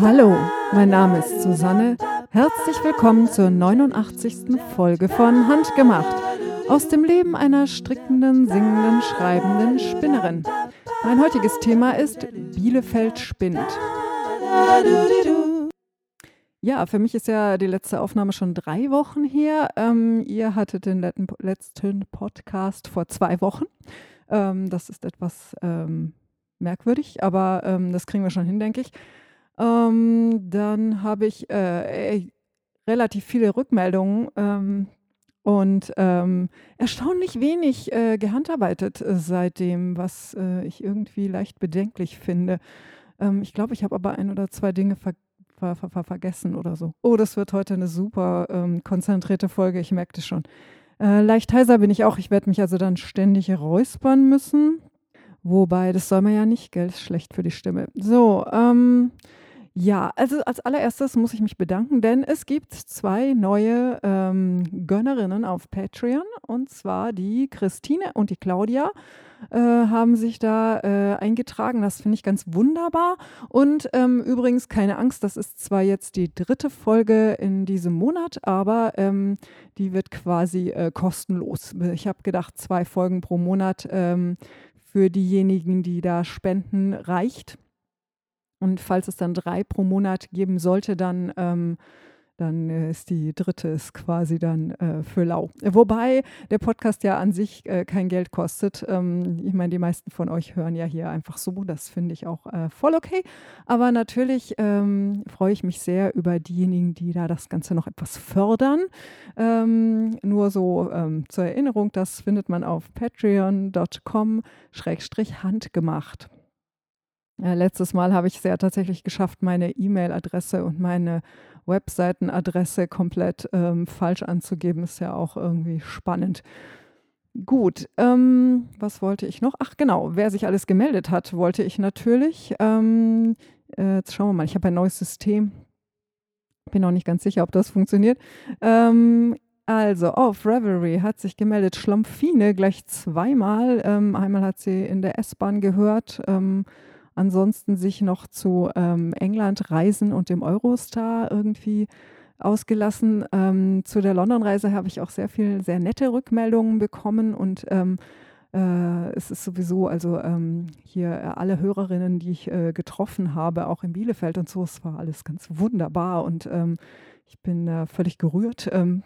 Hallo, mein Name ist Susanne. Herzlich willkommen zur 89. Folge von Handgemacht aus dem Leben einer strickenden, singenden, schreibenden Spinnerin. Mein heutiges Thema ist Bielefeld spinnt. Ja, für mich ist ja die letzte Aufnahme schon drei Wochen her. Ähm, ihr hattet den letzten Podcast vor zwei Wochen. Ähm, das ist etwas ähm, merkwürdig, aber ähm, das kriegen wir schon hin, denke ich. Ähm, dann habe ich äh, relativ viele Rückmeldungen ähm, und erstaunlich wenig äh, gehandarbeitet äh, seitdem, was äh, ich irgendwie leicht bedenklich finde. ich glaube, ich habe aber ein oder zwei Dinge vergessen ver ver ver vergessen oder so. Oh, das wird heute eine super ähm, konzentrierte Folge, ich merke das schon. Äh, leicht heiser bin ich auch, ich werde mich also dann ständig räuspern müssen. Wobei, das soll man ja nicht, gell, ist schlecht für die Stimme. So, ähm, ja, also als allererstes muss ich mich bedanken, denn es gibt zwei neue ähm, Gönnerinnen auf Patreon und zwar die Christine und die Claudia äh, haben sich da äh, eingetragen. Das finde ich ganz wunderbar. Und ähm, übrigens keine Angst, das ist zwar jetzt die dritte Folge in diesem Monat, aber ähm, die wird quasi äh, kostenlos. Ich habe gedacht, zwei Folgen pro Monat ähm, für diejenigen, die da spenden, reicht. Und falls es dann drei pro Monat geben sollte, dann, ähm, dann äh, ist die dritte ist quasi dann äh, für lau. Wobei der Podcast ja an sich äh, kein Geld kostet. Ähm, ich meine, die meisten von euch hören ja hier einfach so. Das finde ich auch äh, voll okay. Aber natürlich ähm, freue ich mich sehr über diejenigen, die da das Ganze noch etwas fördern. Ähm, nur so ähm, zur Erinnerung, das findet man auf patreon.com-handgemacht. Äh, letztes Mal habe ich es ja tatsächlich geschafft, meine E-Mail-Adresse und meine Webseitenadresse komplett ähm, falsch anzugeben. Ist ja auch irgendwie spannend. Gut, ähm, was wollte ich noch? Ach genau, wer sich alles gemeldet hat, wollte ich natürlich. Ähm, äh, jetzt schauen wir mal, ich habe ein neues System. Bin noch nicht ganz sicher, ob das funktioniert. Ähm, also, auf Reverie hat sich gemeldet Schlompfine gleich zweimal. Ähm, einmal hat sie in der S-Bahn gehört ähm, ansonsten sich noch zu ähm, England reisen und dem Eurostar irgendwie ausgelassen. Ähm, zu der London-Reise habe ich auch sehr viel, sehr nette Rückmeldungen bekommen und ähm, äh, es ist sowieso, also ähm, hier alle Hörerinnen, die ich äh, getroffen habe, auch in Bielefeld und so, es war alles ganz wunderbar und ähm, ich bin äh, völlig gerührt. Ähm,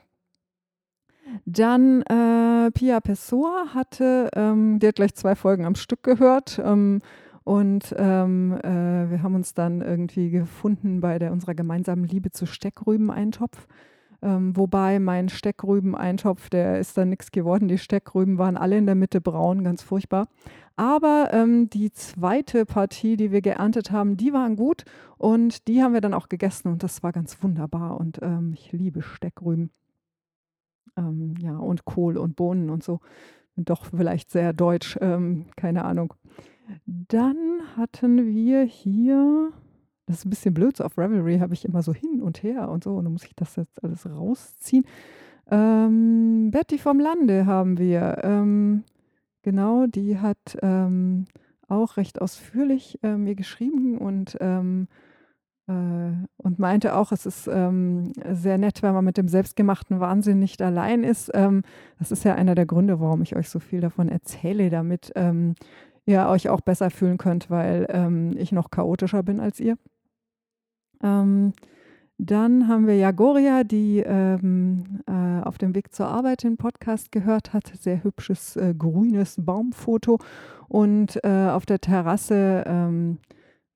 dann äh, Pia Pessoa hatte, ähm, die hat gleich zwei Folgen am Stück gehört. Und ähm, äh, wir haben uns dann irgendwie gefunden bei der, unserer gemeinsamen Liebe zu Steckrüben-Eintopf. Ähm, wobei mein Steckrüben-Eintopf, der ist dann nichts geworden. Die Steckrüben waren alle in der Mitte braun, ganz furchtbar. Aber ähm, die zweite Partie, die wir geerntet haben, die waren gut und die haben wir dann auch gegessen und das war ganz wunderbar. Und ähm, ich liebe Steckrüben. Ähm, ja, und Kohl und Bohnen und so. Doch vielleicht sehr deutsch, ähm, keine Ahnung. Dann hatten wir hier, das ist ein bisschen blöd, so auf Revelry habe ich immer so hin und her und so, und dann muss ich das jetzt alles rausziehen. Ähm, Betty vom Lande haben wir. Ähm, genau, die hat ähm, auch recht ausführlich äh, mir geschrieben und, ähm, äh, und meinte auch, es ist ähm, sehr nett, wenn man mit dem selbstgemachten Wahnsinn nicht allein ist. Ähm, das ist ja einer der Gründe, warum ich euch so viel davon erzähle, damit ihr euch auch besser fühlen könnt, weil ähm, ich noch chaotischer bin als ihr. Ähm, dann haben wir Jagoria, die ähm, äh, auf dem Weg zur Arbeit den Podcast gehört hat. Sehr hübsches äh, grünes Baumfoto und äh, auf der Terrasse ähm,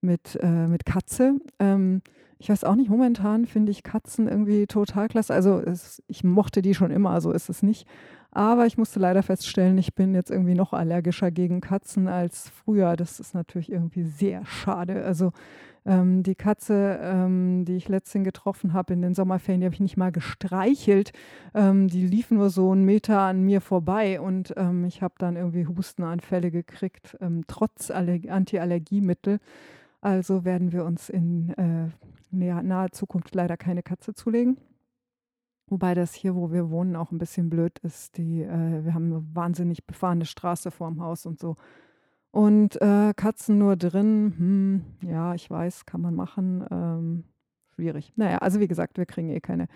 mit, äh, mit Katze. Ähm, ich weiß auch nicht, momentan finde ich Katzen irgendwie total klasse. Also es, ich mochte die schon immer, so ist es nicht. Aber ich musste leider feststellen, ich bin jetzt irgendwie noch allergischer gegen Katzen als früher. Das ist natürlich irgendwie sehr schade. Also ähm, die Katze, ähm, die ich letztens getroffen habe in den Sommerferien, die habe ich nicht mal gestreichelt. Ähm, die lief nur so einen Meter an mir vorbei und ähm, ich habe dann irgendwie Hustenanfälle gekriegt, ähm, trotz Antiallergiemittel. Also werden wir uns in äh, naher Zukunft leider keine Katze zulegen. Wobei das hier, wo wir wohnen, auch ein bisschen blöd ist. Die, äh, wir haben eine wahnsinnig befahrene Straße vorm Haus und so. Und äh, Katzen nur drin, hm, ja, ich weiß, kann man machen. Ähm, schwierig. Naja, also wie gesagt, wir kriegen eh keine.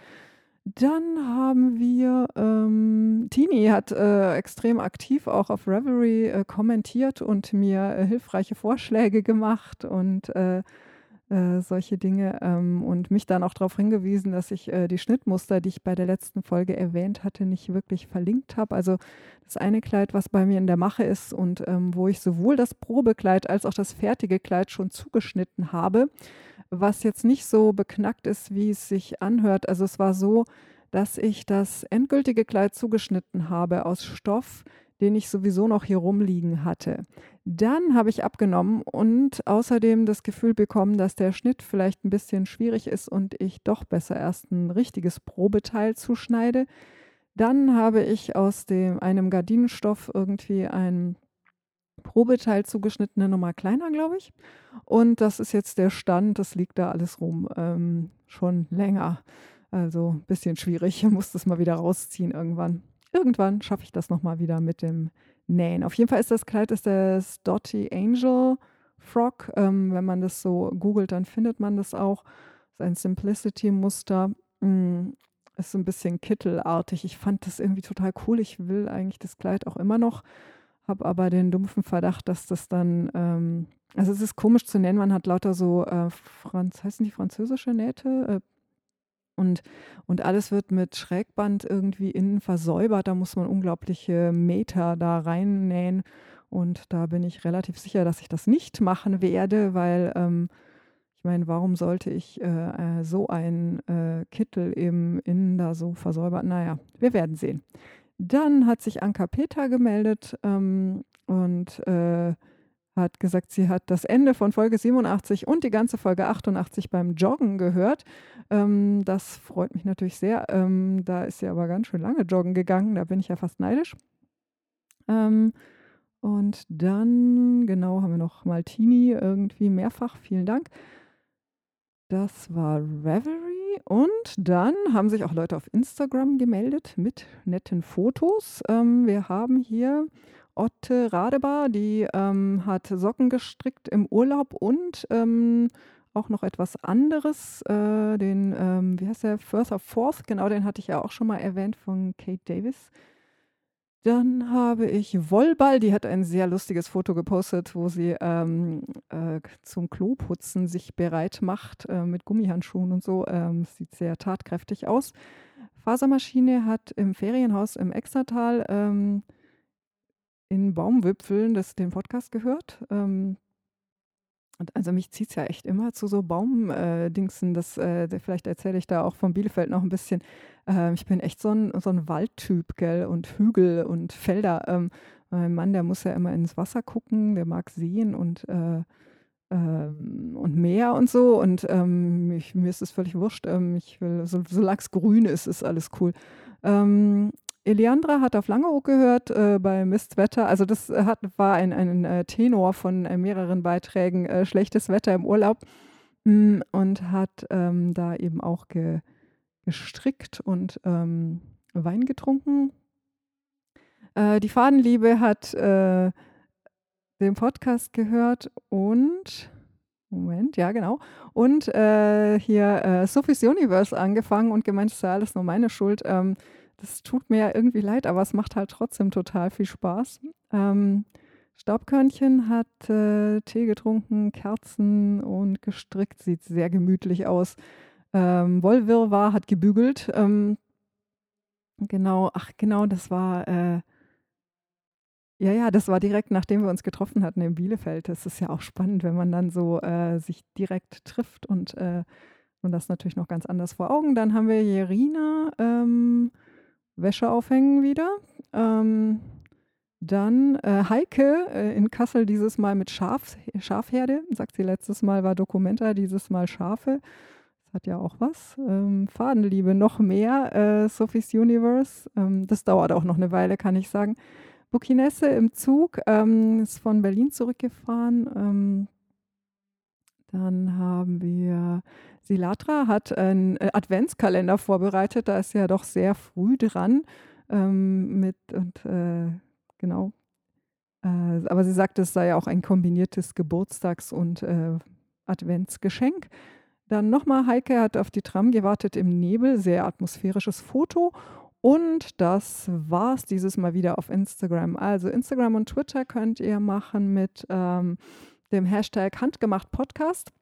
Dann haben wir, ähm, Tini hat äh, extrem aktiv auch auf Reverie äh, kommentiert und mir äh, hilfreiche Vorschläge gemacht und äh, solche Dinge ähm, und mich dann auch darauf hingewiesen, dass ich äh, die Schnittmuster, die ich bei der letzten Folge erwähnt hatte, nicht wirklich verlinkt habe. Also das eine Kleid, was bei mir in der Mache ist und ähm, wo ich sowohl das Probekleid als auch das fertige Kleid schon zugeschnitten habe, was jetzt nicht so beknackt ist, wie es sich anhört. Also es war so, dass ich das endgültige Kleid zugeschnitten habe aus Stoff, den ich sowieso noch hier rumliegen hatte. Dann habe ich abgenommen und außerdem das Gefühl bekommen, dass der Schnitt vielleicht ein bisschen schwierig ist und ich doch besser erst ein richtiges Probeteil zuschneide. Dann habe ich aus dem, einem Gardinenstoff irgendwie ein Probeteil zugeschnitten, eine Nummer kleiner, glaube ich. Und das ist jetzt der Stand, das liegt da alles rum, ähm, schon länger. Also ein bisschen schwierig, ich muss das mal wieder rausziehen irgendwann irgendwann schaffe ich das nochmal wieder mit dem Nähen. Auf jeden Fall ist das Kleid ist das Dotty Angel Frog. Ähm, wenn man das so googelt, dann findet man das auch. Das ist ein Simplicity-Muster. Mm, ist so ein bisschen kittelartig. Ich fand das irgendwie total cool. Ich will eigentlich das Kleid auch immer noch, habe aber den dumpfen Verdacht, dass das dann, ähm, also es ist komisch zu nennen, man hat lauter so, äh, Franz, heißen die französische Nähte? Äh, und, und alles wird mit Schrägband irgendwie innen versäubert. Da muss man unglaubliche Meter da reinnähen. Und da bin ich relativ sicher, dass ich das nicht machen werde, weil ähm, ich meine, warum sollte ich äh, äh, so einen äh, Kittel eben innen da so versäubern? Naja, wir werden sehen. Dann hat sich Anka Peter gemeldet ähm, und äh, hat gesagt, sie hat das Ende von Folge 87 und die ganze Folge 88 beim Joggen gehört. Ähm, das freut mich natürlich sehr. Ähm, da ist sie aber ganz schön lange joggen gegangen. Da bin ich ja fast neidisch. Ähm, und dann, genau, haben wir noch Maltini irgendwie mehrfach. Vielen Dank. Das war Reverie. Und dann haben sich auch Leute auf Instagram gemeldet mit netten Fotos. Ähm, wir haben hier Otte Radebar, die ähm, hat Socken gestrickt im Urlaub und ähm, auch noch etwas anderes, äh, den, ähm, wie heißt der, Further Forth, genau, den hatte ich ja auch schon mal erwähnt von Kate Davis. Dann habe ich Wollball, die hat ein sehr lustiges Foto gepostet, wo sie ähm, äh, zum Kloputzen sich bereit macht äh, mit Gummihandschuhen und so. Ähm, sieht sehr tatkräftig aus. Fasermaschine hat im Ferienhaus im Extertal ähm, in Baumwipfeln das, den Podcast gehört. Ähm, also mich zieht es ja echt immer zu so Baumdingsen. Äh, äh, vielleicht erzähle ich da auch von Bielefeld noch ein bisschen. Äh, ich bin echt so ein, so ein Waldtyp, gell, und Hügel und Felder. Ähm, mein Mann, der muss ja immer ins Wasser gucken, der mag sehen und, äh, ähm, und Meer und so. Und ähm, ich, mir ist es völlig wurscht. Ähm, ich will, so, solange es grün ist, ist alles cool. Ähm, Eliandra hat auf Langeoog gehört äh, bei Mistwetter. Also das hat, war ein, ein äh, Tenor von äh, mehreren Beiträgen äh, Schlechtes Wetter im Urlaub mm, und hat ähm, da eben auch ge, gestrickt und ähm, Wein getrunken. Äh, die Fadenliebe hat äh, den Podcast gehört und Moment, ja, genau. Und äh, hier äh, Sophie's Universe angefangen und gemeint, es sei alles nur meine Schuld. Ähm, das tut mir ja irgendwie leid, aber es macht halt trotzdem total viel Spaß. Ähm, Staubkörnchen hat äh, Tee getrunken, Kerzen und gestrickt, sieht sehr gemütlich aus. Ähm, Wollwirrwarr hat gebügelt. Ähm, genau, ach genau, das war, äh, ja, ja, das war direkt nachdem wir uns getroffen hatten in Bielefeld. Das ist ja auch spannend, wenn man dann so äh, sich direkt trifft und, äh, und das natürlich noch ganz anders vor Augen. Dann haben wir Jerina. Ähm, Wäsche aufhängen wieder. Ähm, dann äh, Heike äh, in Kassel dieses Mal mit Schaf, Schafherde. Sagt sie letztes Mal war Dokumenta, dieses Mal Schafe. Das hat ja auch was. Ähm, Fadenliebe noch mehr. Äh, Sophie's Universe. Ähm, das dauert auch noch eine Weile, kann ich sagen. Bukinesse im Zug ähm, ist von Berlin zurückgefahren. Dann haben wir Silatra hat einen äh, Adventskalender vorbereitet. Da ist ja doch sehr früh dran ähm, mit und äh, genau. Äh, aber sie sagt, es sei auch ein kombiniertes Geburtstags- und äh, Adventsgeschenk. Dann nochmal, Heike hat auf die Tram gewartet im Nebel, sehr atmosphärisches Foto. Und das war's dieses Mal wieder auf Instagram. Also Instagram und Twitter könnt ihr machen mit ähm, dem Hashtag Handgemacht Podcast.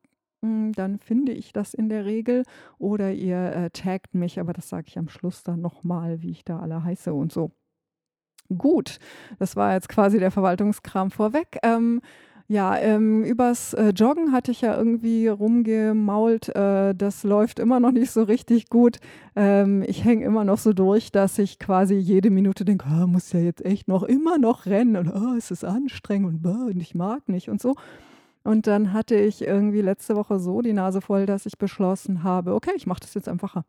Hm, dann finde ich das in der Regel. Oder ihr äh, taggt mich, aber das sage ich am Schluss dann nochmal, wie ich da alle heiße und so. Gut, das war jetzt quasi der Verwaltungskram vorweg. Ähm, ja, ähm, übers äh, Joggen hatte ich ja irgendwie rumgemault. Äh, das läuft immer noch nicht so richtig gut. Ähm, ich hänge immer noch so durch, dass ich quasi jede Minute denke, oh, muss ja jetzt echt noch immer noch rennen und oh, es ist anstrengend und, oh, und ich mag nicht und so. Und dann hatte ich irgendwie letzte Woche so die Nase voll, dass ich beschlossen habe, okay, ich mache das jetzt einfacher.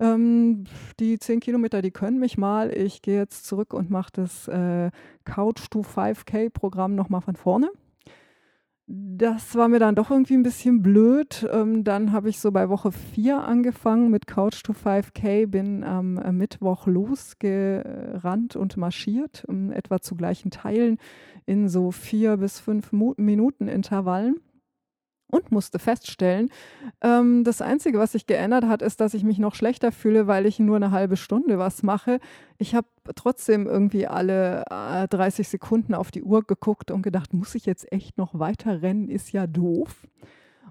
Ähm, die 10 Kilometer, die können mich mal. Ich gehe jetzt zurück und mache das äh, Couch to 5K-Programm nochmal von vorne. Das war mir dann doch irgendwie ein bisschen blöd. Ähm, dann habe ich so bei Woche 4 angefangen mit Couch to 5K, bin am äh, Mittwoch losgerannt und marschiert, um, etwa zu gleichen Teilen in so vier bis fünf Minuten Intervallen und musste feststellen, ähm, das Einzige, was sich geändert hat, ist, dass ich mich noch schlechter fühle, weil ich nur eine halbe Stunde was mache. Ich habe trotzdem irgendwie alle äh, 30 Sekunden auf die Uhr geguckt und gedacht, muss ich jetzt echt noch weiter rennen? Ist ja doof.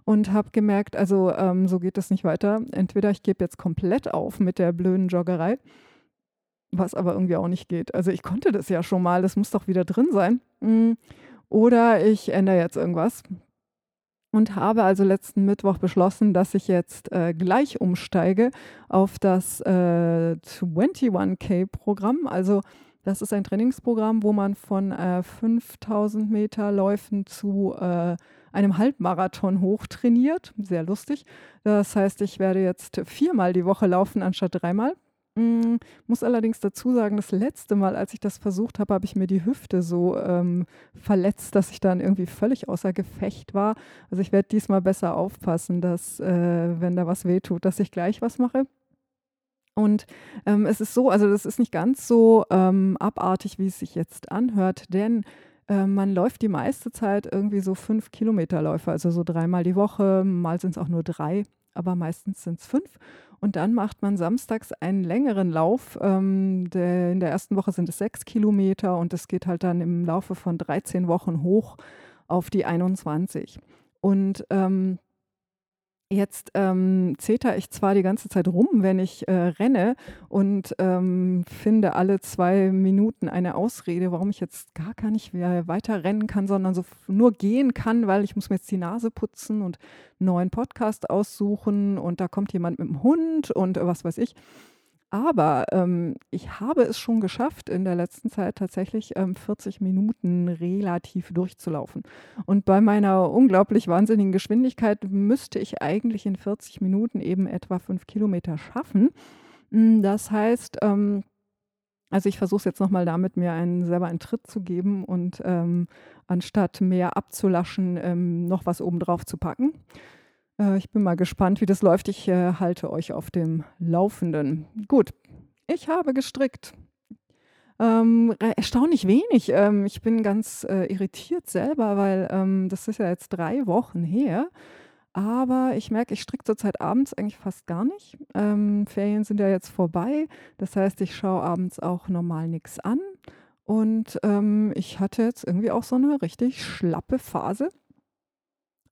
Und habe gemerkt, also ähm, so geht es nicht weiter. Entweder ich gebe jetzt komplett auf mit der blöden Joggerei, was aber irgendwie auch nicht geht. Also ich konnte das ja schon mal, das muss doch wieder drin sein. Mm. Oder ich ändere jetzt irgendwas und habe also letzten Mittwoch beschlossen, dass ich jetzt äh, gleich umsteige auf das äh, 21K-Programm. Also das ist ein Trainingsprogramm, wo man von äh, 5000 Meter Läufen zu äh, einem Halbmarathon hochtrainiert. Sehr lustig. Das heißt, ich werde jetzt viermal die Woche laufen anstatt dreimal. Mm, muss allerdings dazu sagen, das letzte Mal, als ich das versucht habe, habe ich mir die Hüfte so ähm, verletzt, dass ich dann irgendwie völlig außer Gefecht war. Also ich werde diesmal besser aufpassen, dass, äh, wenn da was wehtut, dass ich gleich was mache. Und ähm, es ist so, also das ist nicht ganz so ähm, abartig, wie es sich jetzt anhört, denn äh, man läuft die meiste Zeit irgendwie so fünf Kilometerläufe, also so dreimal die Woche, mal sind es auch nur drei, aber meistens sind es fünf. Und dann macht man samstags einen längeren Lauf. Ähm, der, in der ersten Woche sind es sechs Kilometer und es geht halt dann im Laufe von 13 Wochen hoch auf die 21. Und ähm, Jetzt ähm, zeter ich zwar die ganze Zeit rum, wenn ich äh, renne und ähm, finde alle zwei Minuten eine Ausrede, warum ich jetzt gar, gar nicht mehr weiter rennen kann, sondern so nur gehen kann, weil ich muss mir jetzt die Nase putzen und einen neuen Podcast aussuchen und da kommt jemand mit dem Hund und äh, was weiß ich. Aber ähm, ich habe es schon geschafft, in der letzten Zeit tatsächlich ähm, 40 Minuten relativ durchzulaufen. Und bei meiner unglaublich wahnsinnigen Geschwindigkeit müsste ich eigentlich in 40 Minuten eben etwa fünf Kilometer schaffen. Hm, das heißt, ähm, also ich versuche es jetzt nochmal damit, mir einen, selber einen Tritt zu geben und ähm, anstatt mehr abzulaschen, ähm, noch was obendrauf zu packen. Äh, ich bin mal gespannt, wie das läuft. Ich äh, halte euch auf dem Laufenden. Gut, ich habe gestrickt. Ähm, erstaunlich wenig. Ähm, ich bin ganz äh, irritiert selber, weil ähm, das ist ja jetzt drei Wochen her. Aber ich merke, ich stricke zurzeit abends eigentlich fast gar nicht. Ähm, Ferien sind ja jetzt vorbei. Das heißt, ich schaue abends auch normal nichts an. Und ähm, ich hatte jetzt irgendwie auch so eine richtig schlappe Phase.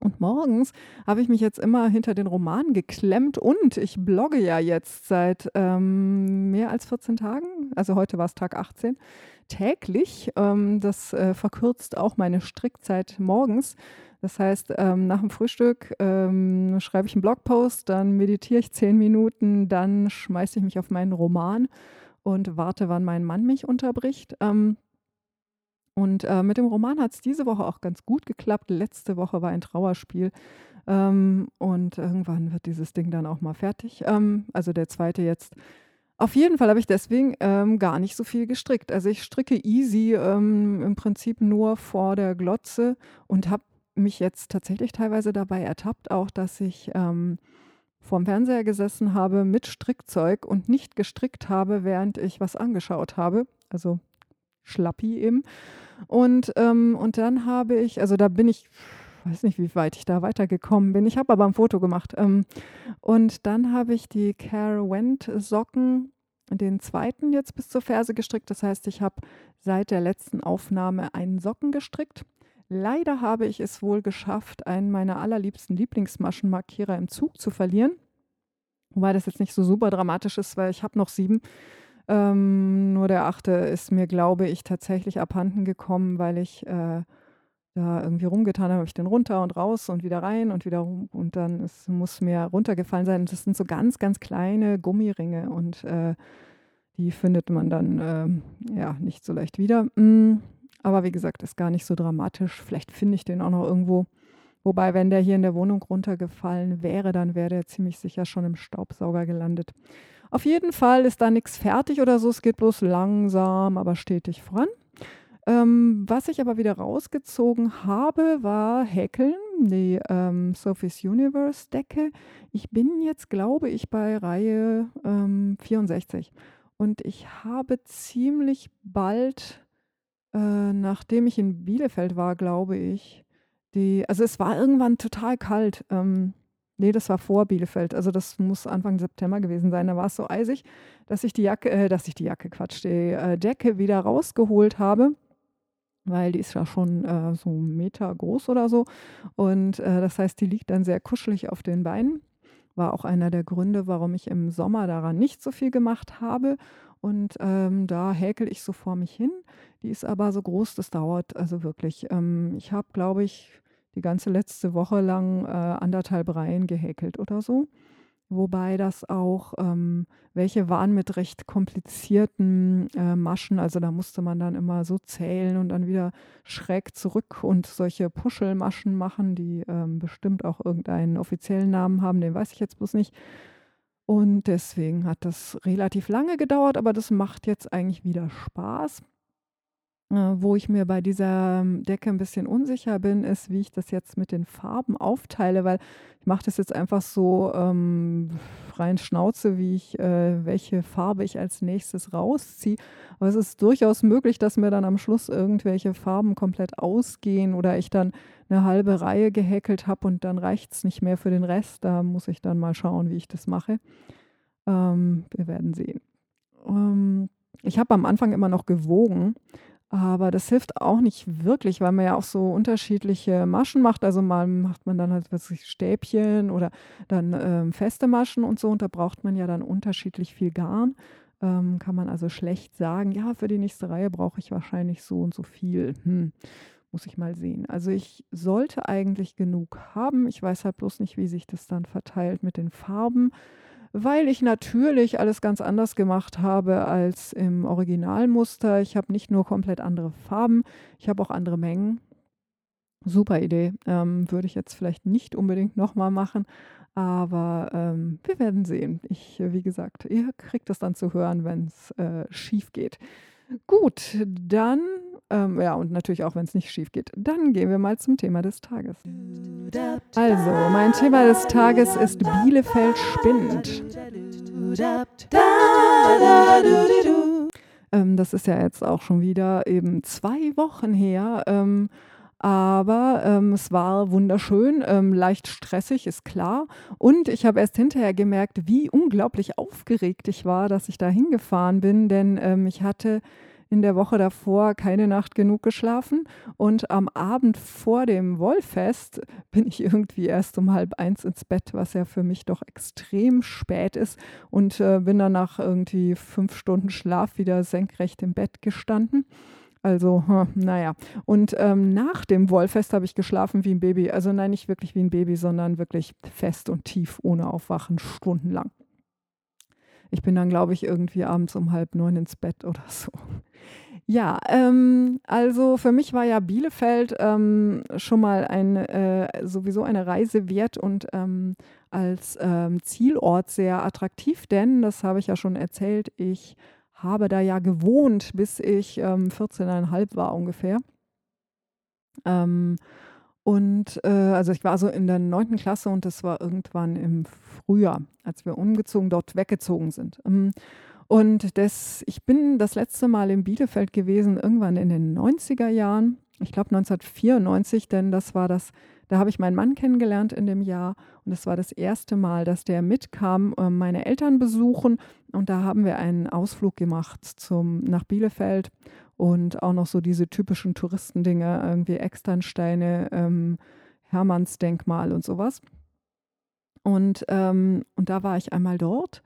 Und morgens habe ich mich jetzt immer hinter den Roman geklemmt und ich blogge ja jetzt seit ähm, mehr als 14 Tagen, also heute war es Tag 18, täglich. Ähm, das äh, verkürzt auch meine Strickzeit morgens. Das heißt, ähm, nach dem Frühstück ähm, schreibe ich einen Blogpost, dann meditiere ich zehn Minuten, dann schmeiße ich mich auf meinen Roman und warte, wann mein Mann mich unterbricht. Ähm, und äh, mit dem Roman hat es diese Woche auch ganz gut geklappt. Letzte Woche war ein Trauerspiel. Ähm, und irgendwann wird dieses Ding dann auch mal fertig. Ähm, also der zweite jetzt. Auf jeden Fall habe ich deswegen ähm, gar nicht so viel gestrickt. Also ich stricke easy ähm, im Prinzip nur vor der Glotze und habe mich jetzt tatsächlich teilweise dabei ertappt, auch dass ich ähm, vorm Fernseher gesessen habe mit Strickzeug und nicht gestrickt habe, während ich was angeschaut habe. Also Schlappi eben. Und, ähm, und dann habe ich, also da bin ich, weiß nicht, wie weit ich da weitergekommen bin. Ich habe aber ein Foto gemacht. Ähm, und dann habe ich die Care Went Socken, den zweiten jetzt bis zur Ferse gestrickt. Das heißt, ich habe seit der letzten Aufnahme einen Socken gestrickt. Leider habe ich es wohl geschafft, einen meiner allerliebsten Lieblingsmaschenmarkierer im Zug zu verlieren. Wobei das jetzt nicht so super dramatisch ist, weil ich habe noch sieben. Ähm, nur der achte ist mir, glaube ich, tatsächlich abhanden gekommen, weil ich äh, da irgendwie rumgetan habe. Habe ich den runter und raus und wieder rein und wieder rum. Und dann ist, muss mir runtergefallen sein. Das sind so ganz, ganz kleine Gummiringe und äh, die findet man dann äh, ja nicht so leicht wieder. Mm. Aber wie gesagt, ist gar nicht so dramatisch. Vielleicht finde ich den auch noch irgendwo. Wobei, wenn der hier in der Wohnung runtergefallen wäre, dann wäre der ziemlich sicher schon im Staubsauger gelandet. Auf jeden Fall ist da nichts fertig oder so. Es geht bloß langsam, aber stetig voran. Ähm, was ich aber wieder rausgezogen habe, war Häkeln, die ähm, Sophie's Universe Decke. Ich bin jetzt, glaube ich, bei Reihe ähm, 64. Und ich habe ziemlich bald äh, nachdem ich in Bielefeld war, glaube ich, die, also es war irgendwann total kalt. Ähm, nee, das war vor Bielefeld. Also das muss Anfang September gewesen sein. Da war es so eisig, dass ich die Jacke, äh, dass ich die Jacke, Quatsch, die äh, Decke wieder rausgeholt habe. Weil die ist ja schon äh, so einen Meter groß oder so. Und äh, das heißt, die liegt dann sehr kuschelig auf den Beinen. War auch einer der Gründe, warum ich im Sommer daran nicht so viel gemacht habe. Und ähm, da häkel ich so vor mich hin. Die ist aber so groß, das dauert also wirklich. Ähm, ich habe, glaube ich, die ganze letzte Woche lang äh, anderthalb Reihen gehäkelt oder so. Wobei das auch, ähm, welche waren mit recht komplizierten äh, Maschen, also da musste man dann immer so zählen und dann wieder schräg zurück und solche Puschelmaschen machen, die ähm, bestimmt auch irgendeinen offiziellen Namen haben, den weiß ich jetzt bloß nicht. Und deswegen hat das relativ lange gedauert, aber das macht jetzt eigentlich wieder Spaß. Äh, wo ich mir bei dieser ähm, Decke ein bisschen unsicher bin, ist, wie ich das jetzt mit den Farben aufteile, weil ich mache das jetzt einfach so ähm, rein Schnauze, wie ich, äh, welche Farbe ich als nächstes rausziehe. Aber es ist durchaus möglich, dass mir dann am Schluss irgendwelche Farben komplett ausgehen oder ich dann eine halbe Reihe gehäkelt habe und dann reicht es nicht mehr für den Rest. Da muss ich dann mal schauen, wie ich das mache. Ähm, wir werden sehen. Ähm, ich habe am Anfang immer noch gewogen aber das hilft auch nicht wirklich, weil man ja auch so unterschiedliche Maschen macht. Also mal macht man dann halt was ich, Stäbchen oder dann ähm, feste Maschen und so. Und da braucht man ja dann unterschiedlich viel Garn. Ähm, kann man also schlecht sagen, ja, für die nächste Reihe brauche ich wahrscheinlich so und so viel. Hm, muss ich mal sehen. Also ich sollte eigentlich genug haben. Ich weiß halt bloß nicht, wie sich das dann verteilt mit den Farben weil ich natürlich alles ganz anders gemacht habe als im Originalmuster. Ich habe nicht nur komplett andere Farben, ich habe auch andere Mengen. Super Idee. Ähm, würde ich jetzt vielleicht nicht unbedingt nochmal machen, aber ähm, wir werden sehen. Ich, wie gesagt, ihr kriegt es dann zu hören, wenn es äh, schief geht. Gut, dann ähm, ja, und natürlich auch, wenn es nicht schief geht. Dann gehen wir mal zum Thema des Tages. Also, mein Thema des Tages ist Bielefeld spinnt. Ähm, das ist ja jetzt auch schon wieder eben zwei Wochen her. Ähm, aber ähm, es war wunderschön, ähm, leicht stressig, ist klar. Und ich habe erst hinterher gemerkt, wie unglaublich aufgeregt ich war, dass ich da hingefahren bin, denn ähm, ich hatte in der Woche davor keine Nacht genug geschlafen und am Abend vor dem Wollfest bin ich irgendwie erst um halb eins ins Bett, was ja für mich doch extrem spät ist und äh, bin dann nach irgendwie fünf Stunden Schlaf wieder senkrecht im Bett gestanden. Also, naja. Und ähm, nach dem Wollfest habe ich geschlafen wie ein Baby. Also nein, nicht wirklich wie ein Baby, sondern wirklich fest und tief, ohne Aufwachen, stundenlang. Ich bin dann, glaube ich, irgendwie abends um halb neun ins Bett oder so. Ja, ähm, also für mich war ja Bielefeld ähm, schon mal ein, äh, sowieso eine Reise wert und ähm, als ähm, Zielort sehr attraktiv, denn, das habe ich ja schon erzählt, ich habe da ja gewohnt, bis ich ähm, 14,5 war ungefähr. Ähm, Und äh, also ich war so in der neunten Klasse und das war irgendwann im Frühjahr, als wir umgezogen, dort weggezogen sind. Ähm, und das, ich bin das letzte Mal in Bielefeld gewesen, irgendwann in den 90er Jahren. Ich glaube 1994, denn das war das, da habe ich meinen Mann kennengelernt in dem Jahr. Und das war das erste Mal, dass der mitkam, äh, meine Eltern besuchen. Und da haben wir einen Ausflug gemacht zum, nach Bielefeld und auch noch so diese typischen Touristendinge, irgendwie Externsteine, ähm, Hermannsdenkmal und sowas. Und, ähm, und da war ich einmal dort,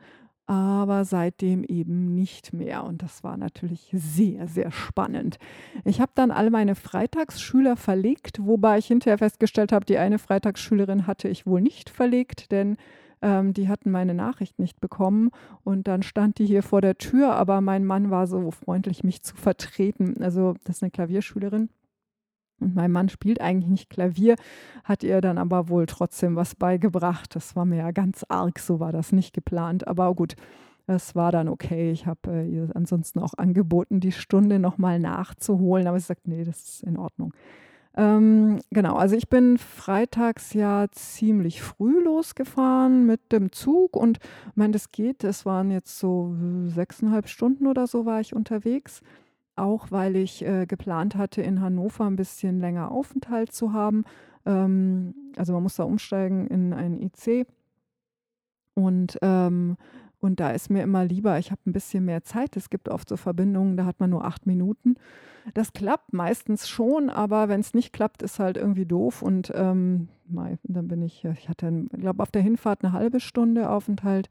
aber seitdem eben nicht mehr. Und das war natürlich sehr, sehr spannend. Ich habe dann all meine Freitagsschüler verlegt, wobei ich hinterher festgestellt habe, die eine Freitagsschülerin hatte ich wohl nicht verlegt, denn ähm, die hatten meine Nachricht nicht bekommen und dann stand die hier vor der Tür, aber mein Mann war so freundlich, mich zu vertreten. Also das ist eine Klavierschülerin. Und mein Mann spielt eigentlich nicht Klavier, hat ihr dann aber wohl trotzdem was beigebracht. Das war mir ja ganz arg, so war das nicht geplant. Aber gut, es war dann okay. Ich habe äh, ihr ansonsten auch angeboten, die Stunde nochmal nachzuholen. Aber sie sagt, nee, das ist in Ordnung. Ähm, genau, also ich bin freitags ja ziemlich früh losgefahren mit dem Zug und ich meine, das geht, es waren jetzt so sechseinhalb Stunden oder so war ich unterwegs, auch weil ich äh, geplant hatte, in Hannover ein bisschen länger Aufenthalt zu haben. Ähm, also man muss da umsteigen in ein IC und ähm, und da ist mir immer lieber, ich habe ein bisschen mehr Zeit. Es gibt oft so Verbindungen, da hat man nur acht Minuten. Das klappt meistens schon, aber wenn es nicht klappt, ist halt irgendwie doof. Und ähm, dann bin ich, ich hatte, glaube, auf der Hinfahrt eine halbe Stunde Aufenthalt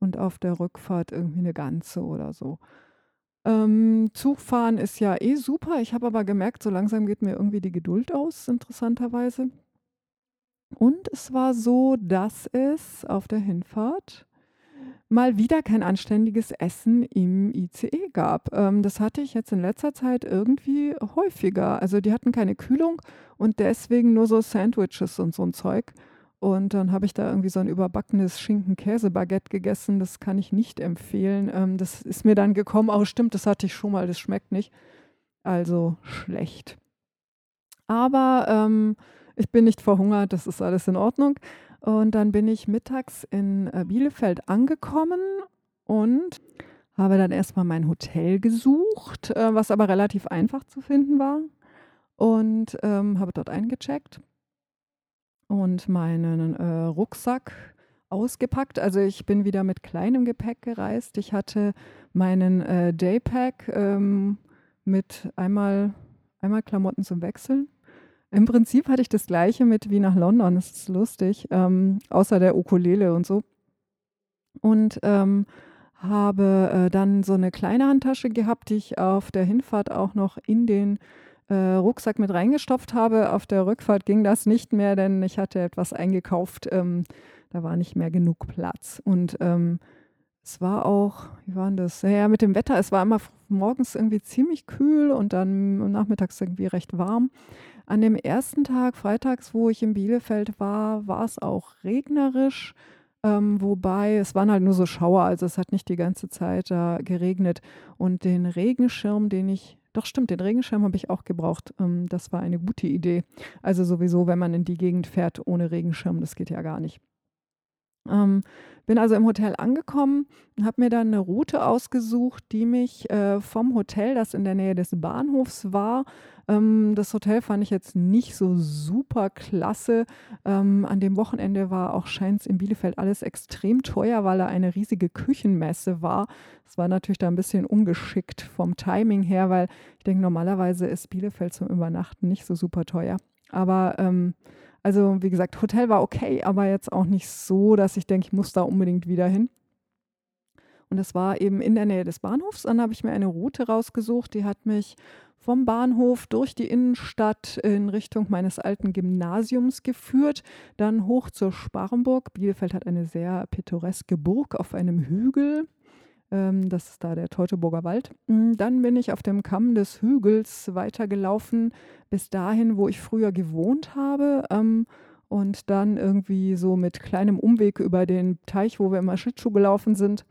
und auf der Rückfahrt irgendwie eine ganze oder so. Ähm, Zugfahren ist ja eh super. Ich habe aber gemerkt, so langsam geht mir irgendwie die Geduld aus, interessanterweise. Und es war so, dass es auf der Hinfahrt mal wieder kein anständiges Essen im ICE gab. Ähm, das hatte ich jetzt in letzter Zeit irgendwie häufiger. Also die hatten keine Kühlung und deswegen nur so Sandwiches und so ein Zeug. Und dann habe ich da irgendwie so ein überbackenes Schinken-Käse-Baguette gegessen. Das kann ich nicht empfehlen. Ähm, das ist mir dann gekommen, oh stimmt, das hatte ich schon mal, das schmeckt nicht. Also schlecht. Aber ähm, ich bin nicht verhungert, das ist alles in Ordnung. Und dann bin ich mittags in äh, Bielefeld angekommen und habe dann erstmal mein Hotel gesucht, äh, was aber relativ einfach zu finden war. Und ähm, habe dort eingecheckt und meinen äh, Rucksack ausgepackt. Also ich bin wieder mit kleinem Gepäck gereist. Ich hatte meinen äh, Daypack ähm, mit einmal, einmal Klamotten zum Wechseln im Prinzip hatte ich das Gleiche mit wie nach London. Das ist lustig, ähm, außer der Ukulele und so. Und ähm, habe äh, dann so eine kleine Handtasche gehabt, die ich auf der Hinfahrt auch noch in den äh, Rucksack mit reingestopft habe. Auf der Rückfahrt ging das nicht mehr, denn ich hatte etwas eingekauft. Ähm, da war nicht mehr genug Platz. Und ähm, es war auch, wie war denn das? Ja, mit dem Wetter, es war immer morgens irgendwie ziemlich kühl und dann nachmittags irgendwie recht warm. An dem ersten Tag, freitags, wo ich in Bielefeld war, war es auch regnerisch. Ähm, wobei es waren halt nur so Schauer, also es hat nicht die ganze Zeit da geregnet. Und den Regenschirm, den ich, doch stimmt, den Regenschirm habe ich auch gebraucht. Ähm, das war eine gute Idee. Also sowieso, wenn man in die Gegend fährt ohne Regenschirm, das geht ja gar nicht. Ähm, bin also im Hotel angekommen und habe mir dann eine Route ausgesucht, die mich äh, vom Hotel, das in der Nähe des Bahnhofs war, ähm, das Hotel fand ich jetzt nicht so super klasse. Ähm, an dem Wochenende war auch scheint in Bielefeld alles extrem teuer, weil da eine riesige Küchenmesse war. Das war natürlich da ein bisschen ungeschickt vom Timing her, weil ich denke, normalerweise ist Bielefeld zum Übernachten nicht so super teuer. Aber ähm, also wie gesagt, Hotel war okay, aber jetzt auch nicht so, dass ich denke, ich muss da unbedingt wieder hin. Und das war eben in der Nähe des Bahnhofs. Dann habe ich mir eine Route rausgesucht, die hat mich vom Bahnhof durch die Innenstadt in Richtung meines alten Gymnasiums geführt, dann hoch zur Sparrenburg. Bielefeld hat eine sehr pittoreske Burg auf einem Hügel. Ähm, das ist da der Teutoburger Wald. Mm, dann bin ich auf dem Kamm des Hügels weitergelaufen bis dahin, wo ich früher gewohnt habe. Ähm, und dann irgendwie so mit kleinem Umweg über den Teich, wo wir immer Schlittschuh gelaufen sind,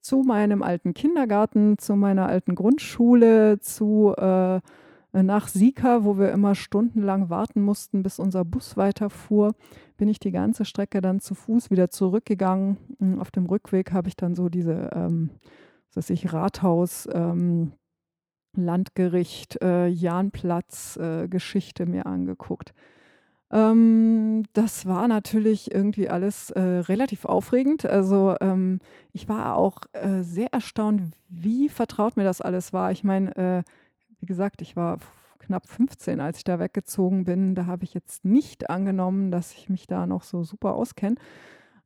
zu meinem alten Kindergarten, zu meiner alten Grundschule, zu äh, nach Sika, wo wir immer stundenlang warten mussten, bis unser Bus weiterfuhr, bin ich die ganze Strecke dann zu Fuß wieder zurückgegangen. Hm, auf dem Rückweg habe ich dann so diese, ähm, was ich, Rathaus, ähm, Landgericht, äh, Jahnplatz, äh, Geschichte mir angeguckt. Ähm, das war natürlich irgendwie alles äh, relativ aufregend. Also ähm, ich war auch äh, sehr erstaunt, wie vertraut mir das alles war. Ich meine, äh, wie gesagt, ich war knapp 15, als ich da weggezogen bin. Da habe ich jetzt nicht angenommen, dass ich mich da noch so super auskenne.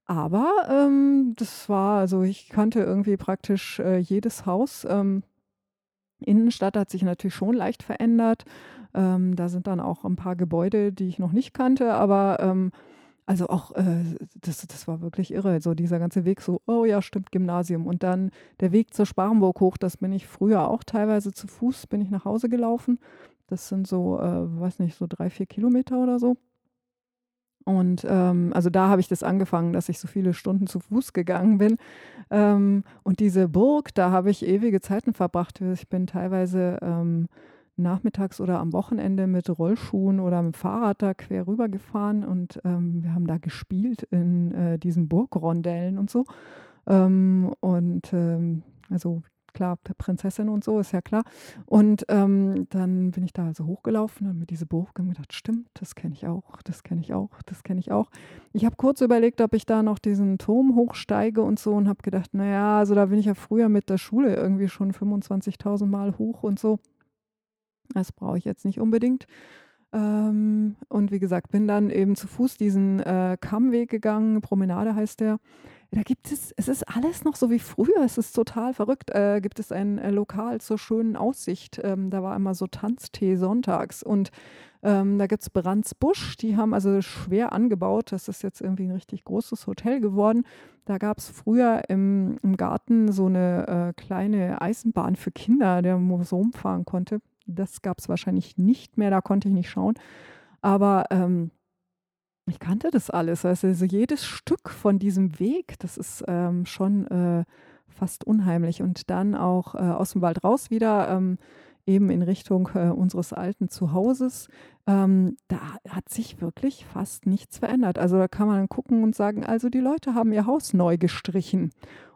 Aber ähm, das war, also ich kannte irgendwie praktisch äh, jedes Haus. Ähm, Innenstadt hat sich natürlich schon leicht verändert. Ähm, da sind dann auch ein paar Gebäude, die ich noch nicht kannte, aber ähm, also auch, äh, das, das war wirklich irre. So dieser ganze Weg, so, oh ja, stimmt, Gymnasium. Und dann der Weg zur Sparrenburg hoch, das bin ich früher auch teilweise zu Fuß, bin ich nach Hause gelaufen. Das sind so, äh, weiß nicht, so drei, vier Kilometer oder so. Und ähm, also da habe ich das angefangen, dass ich so viele Stunden zu Fuß gegangen bin. Ähm, und diese Burg, da habe ich ewige Zeiten verbracht. Ich bin teilweise ähm, nachmittags oder am Wochenende mit Rollschuhen oder mit dem Fahrrad da quer rüber gefahren und ähm, wir haben da gespielt in äh, diesen Burgrondellen und so. Ähm, und ähm, also klar, Prinzessin und so, ist ja klar. Und ähm, dann bin ich da also hochgelaufen und mit dieser Burg und gedacht, stimmt, das kenne ich auch, das kenne ich auch, das kenne ich auch. Ich habe kurz überlegt, ob ich da noch diesen Turm hochsteige und so und habe gedacht, naja, also da bin ich ja früher mit der Schule irgendwie schon 25.000 Mal hoch und so. Das brauche ich jetzt nicht unbedingt. Ähm, und wie gesagt, bin dann eben zu Fuß diesen äh, Kammweg gegangen, Promenade heißt der. Da gibt es, es ist alles noch so wie früher, es ist total verrückt. Äh, gibt es ein äh, Lokal zur schönen Aussicht. Ähm, da war immer so Tanztee sonntags und ähm, da gibt es Brandsbusch, die haben also schwer angebaut. Das ist jetzt irgendwie ein richtig großes Hotel geworden. Da gab es früher im, im, Garten so eine äh, kleine Eisenbahn für Kinder, der so umfahren konnte. Das gab es wahrscheinlich nicht mehr, da konnte ich nicht schauen. Aber ähm, ich kannte das alles. Also jedes Stück von diesem Weg, das ist ähm, schon äh, fast unheimlich. Und dann auch äh, aus dem Wald raus wieder, ähm, eben in Richtung äh, unseres alten Zuhauses. Ähm, da hat sich wirklich fast nichts verändert. Also da kann man gucken und sagen, also die Leute haben ihr Haus neu gestrichen.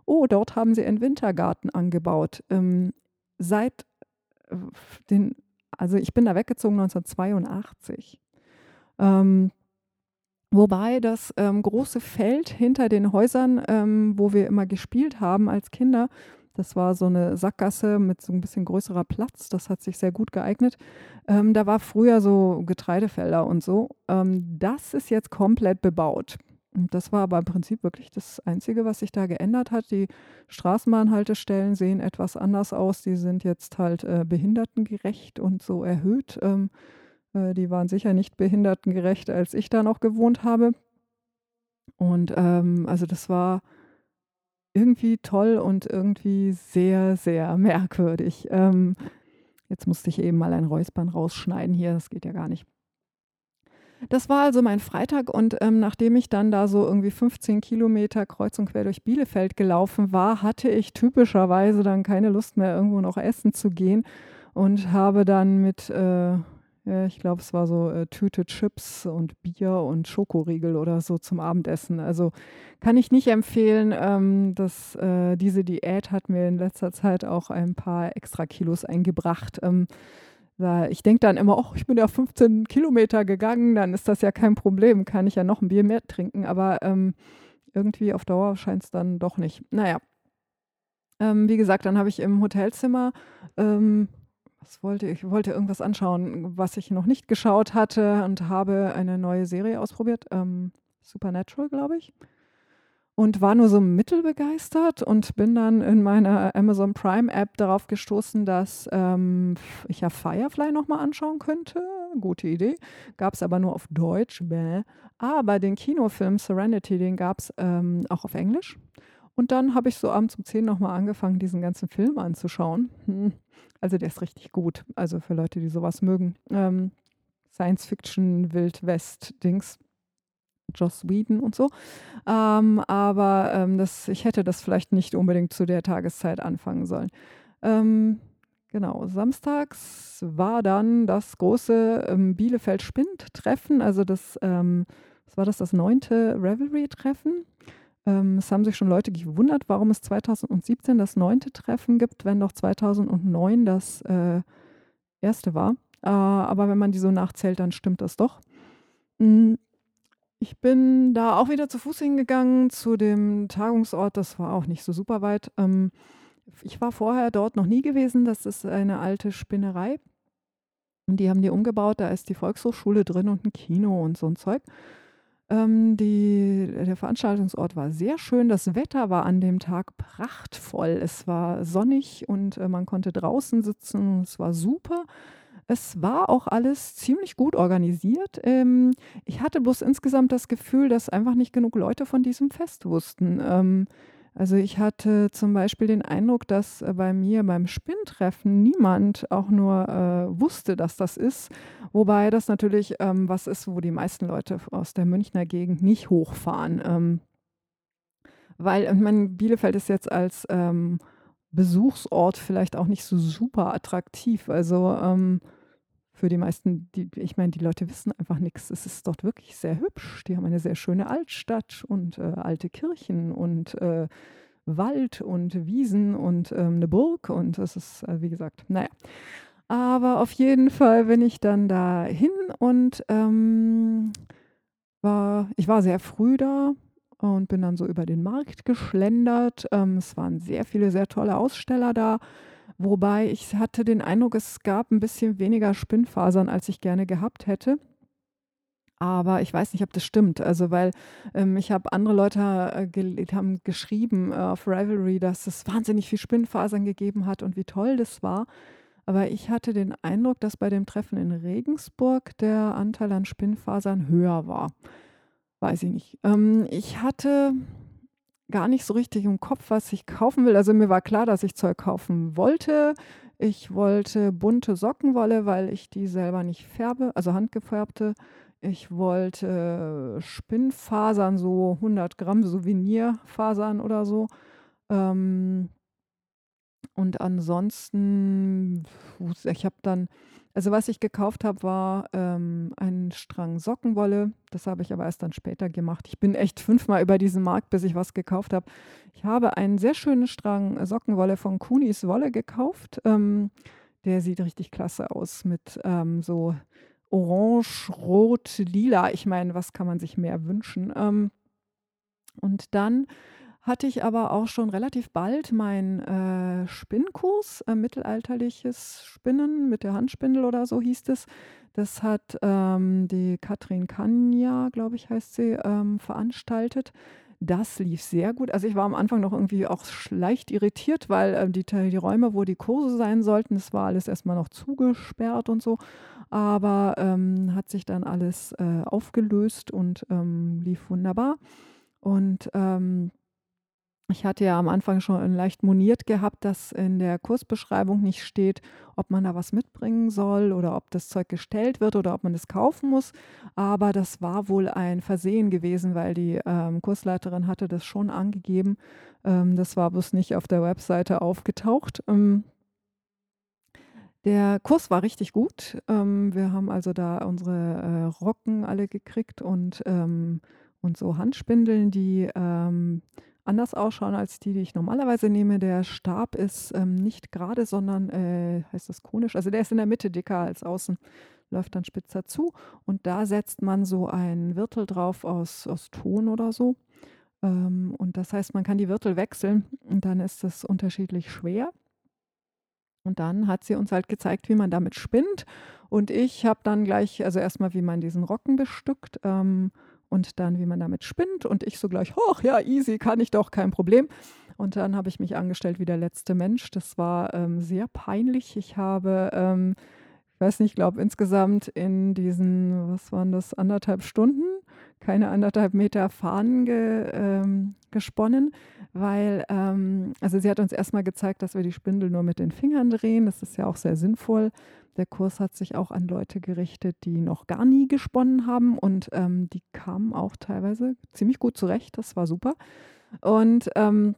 Oh, dort haben sie einen Wintergarten angebaut. Ähm, seit äh, den, also ich bin da weggezogen 1982. Ähm, wobei das ähm, große Feld hinter den Häusern, ähm, wo wir immer gespielt haben als Kinder, das war so eine Sackgasse mit so ein bisschen größerer Platz. Das hat sich sehr gut geeignet. Ähm, da war früher so Getreidefelder und so. Ähm, das ist jetzt komplett bebaut. Und das war aber im Prinzip wirklich das Einzige, was sich da geändert hat. Die Straßenbahnhaltestellen sehen etwas anders aus. Die sind jetzt halt äh, behindertengerecht und so erhöht. Äh, die waren sicher nicht behindertengerecht, als ich da noch gewohnt habe. Und ähm, also das war irgendwie toll und irgendwie sehr, sehr merkwürdig. Ähm, jetzt musste ich eben mal ein Räuspern rausschneiden hier. Das geht ja gar nicht. Das war also mein Freitag und ähm, nachdem ich dann da so irgendwie 15 Kilometer kreuz und quer durch Bielefeld gelaufen war, hatte ich typischerweise dann keine Lust mehr, irgendwo noch essen zu gehen und habe dann mit, äh, ja, ich glaube, es war so äh, Tüte Chips und Bier und Schokoriegel oder so zum Abendessen. Also kann ich nicht empfehlen. Ähm, dass, äh, diese Diät hat mir in letzter Zeit auch ein paar extra Kilos eingebracht. Ähm, ich denke dann immer, oh, ich bin ja 15 Kilometer gegangen, dann ist das ja kein Problem, kann ich ja noch ein Bier mehr trinken, aber ähm, irgendwie auf Dauer scheint es dann doch nicht. Naja, ähm, wie gesagt, dann habe ich im Hotelzimmer, ähm, was wollte ich, wollte irgendwas anschauen, was ich noch nicht geschaut hatte und habe eine neue Serie ausprobiert, ähm, Supernatural, glaube ich und war nur so mittelbegeistert und bin dann in meiner Amazon Prime App darauf gestoßen, dass ähm, ich ja Firefly nochmal anschauen könnte. Gute Idee. Gab es aber nur auf Deutsch. Bäh. Aber den Kinofilm Serenity, den gab es ähm, auch auf Englisch. Und dann habe ich so abends um 10 nochmal angefangen, diesen ganzen Film anzuschauen. Hm. Also der ist richtig gut. Also für Leute, die sowas mögen. Ähm, Science-Fiction, Wild-West-Dings. Joss Whedon und so. Ähm, aber ähm, das, ich hätte das vielleicht nicht unbedingt zu der Tageszeit anfangen sollen. Ähm, genau, samstags war dann das große ähm, Bielefeld-Spind-Treffen, also das, ähm, was war das, das neunte Revelry-Treffen. Ähm, es haben sich schon Leute gewundert, warum es 2017 das neunte Treffen gibt, wenn doch 2009 das äh, erste war. Äh, aber wenn man die so nachzählt, dann stimmt das doch. Mm, ich bin da auch wieder zu Fuß hingegangen zu dem Tagungsort. Das war auch nicht so super weit. Ähm, ich war vorher dort noch nie gewesen. Das ist eine alte Spinnerei. Und die haben die umgebaut. Da ist die Volkshochschule drin und ein Kino und so ein Zeug. Ähm, die, der Veranstaltungsort war sehr schön. Das Wetter war an dem Tag prachtvoll. Es war sonnig und äh, man konnte draußen sitzen. Es war super. Es war auch alles ziemlich gut organisiert. Ähm, ich hatte bloß insgesamt das Gefühl, dass einfach nicht genug Leute von diesem Fest wussten. Ähm, also ich hatte zum Beispiel den Eindruck, dass äh, bei mir beim Spinntreffen niemand auch nur äh, wusste, dass das ist. Wobei das natürlich ähm, was ist, wo die meisten Leute aus der Münchner Gegend nicht hochfahren. Ähm, weil, ich meine, Bielefeld ist jetzt als ähm, Besuchsort vielleicht auch nicht so super attraktiv. Also ähm, für die meisten, die, ich meine, die Leute wissen einfach nichts. Es ist dort wirklich sehr hübsch. Die haben eine sehr schöne Altstadt und äh, alte Kirchen und äh, Wald und Wiesen und ähm, eine Burg. Und das ist, äh, wie gesagt, naja. Aber auf jeden Fall bin ich dann da hin und ähm, war, ich war sehr früh da und bin dann so über den Markt geschlendert. Ähm, es waren sehr viele, sehr tolle Aussteller da. Wobei ich hatte den Eindruck, es gab ein bisschen weniger Spinnfasern, als ich gerne gehabt hätte. Aber ich weiß nicht, ob das stimmt. Also, weil ähm, ich habe andere Leute äh, gel haben geschrieben äh, auf Ravelry, dass es wahnsinnig viel Spinnfasern gegeben hat und wie toll das war. Aber ich hatte den Eindruck, dass bei dem Treffen in Regensburg der Anteil an Spinnfasern höher war. Weiß ich nicht. Ähm, ich hatte gar nicht so richtig im Kopf, was ich kaufen will. Also mir war klar, dass ich Zeug kaufen wollte. Ich wollte bunte Sockenwolle, weil ich die selber nicht färbe, also handgefärbte. Ich wollte Spinnfasern, so 100 Gramm Souvenirfasern oder so. Ähm, und ansonsten, ich habe dann also was ich gekauft habe, war ähm, ein Strang Sockenwolle. Das habe ich aber erst dann später gemacht. Ich bin echt fünfmal über diesen Markt, bis ich was gekauft habe. Ich habe einen sehr schönen Strang Sockenwolle von Kunis Wolle gekauft. Ähm, der sieht richtig klasse aus mit ähm, so orange, rot, lila. Ich meine, was kann man sich mehr wünschen? Ähm, und dann hatte ich aber auch schon relativ bald meinen äh, Spinnkurs, äh, mittelalterliches Spinnen mit der Handspindel oder so hieß es. Das hat ähm, die Katrin Kanja, glaube ich, heißt sie, ähm, veranstaltet. Das lief sehr gut. Also ich war am Anfang noch irgendwie auch leicht irritiert, weil äh, die, die Räume, wo die Kurse sein sollten, das war alles erstmal noch zugesperrt und so. Aber ähm, hat sich dann alles äh, aufgelöst und ähm, lief wunderbar. Und ähm, ich hatte ja am Anfang schon leicht moniert gehabt, dass in der Kursbeschreibung nicht steht, ob man da was mitbringen soll oder ob das Zeug gestellt wird oder ob man es kaufen muss. Aber das war wohl ein Versehen gewesen, weil die ähm, Kursleiterin hatte das schon angegeben. Ähm, das war bloß nicht auf der Webseite aufgetaucht. Ähm, der Kurs war richtig gut. Ähm, wir haben also da unsere äh, Rocken alle gekriegt und, ähm, und so Handspindeln, die ähm, anders ausschauen als die, die ich normalerweise nehme. Der Stab ist ähm, nicht gerade, sondern äh, heißt das konisch. Also der ist in der Mitte dicker als außen, läuft dann spitzer zu. Und da setzt man so ein Wirtel drauf aus, aus Ton oder so. Ähm, und das heißt, man kann die Wirtel wechseln und dann ist es unterschiedlich schwer. Und dann hat sie uns halt gezeigt, wie man damit spinnt. Und ich habe dann gleich, also erstmal, wie man diesen Rocken bestückt. Ähm, und dann, wie man damit spinnt. Und ich so gleich, hoch, ja, easy, kann ich doch, kein Problem. Und dann habe ich mich angestellt wie der letzte Mensch. Das war ähm, sehr peinlich. Ich habe, ähm, ich weiß nicht, ich glaube insgesamt in diesen, was waren das, anderthalb Stunden, keine anderthalb Meter Fahnen ge, ähm, gesponnen, weil, ähm, also sie hat uns erstmal gezeigt, dass wir die Spindel nur mit den Fingern drehen. Das ist ja auch sehr sinnvoll. Der Kurs hat sich auch an Leute gerichtet, die noch gar nie gesponnen haben und ähm, die kamen auch teilweise ziemlich gut zurecht. Das war super. Und ähm,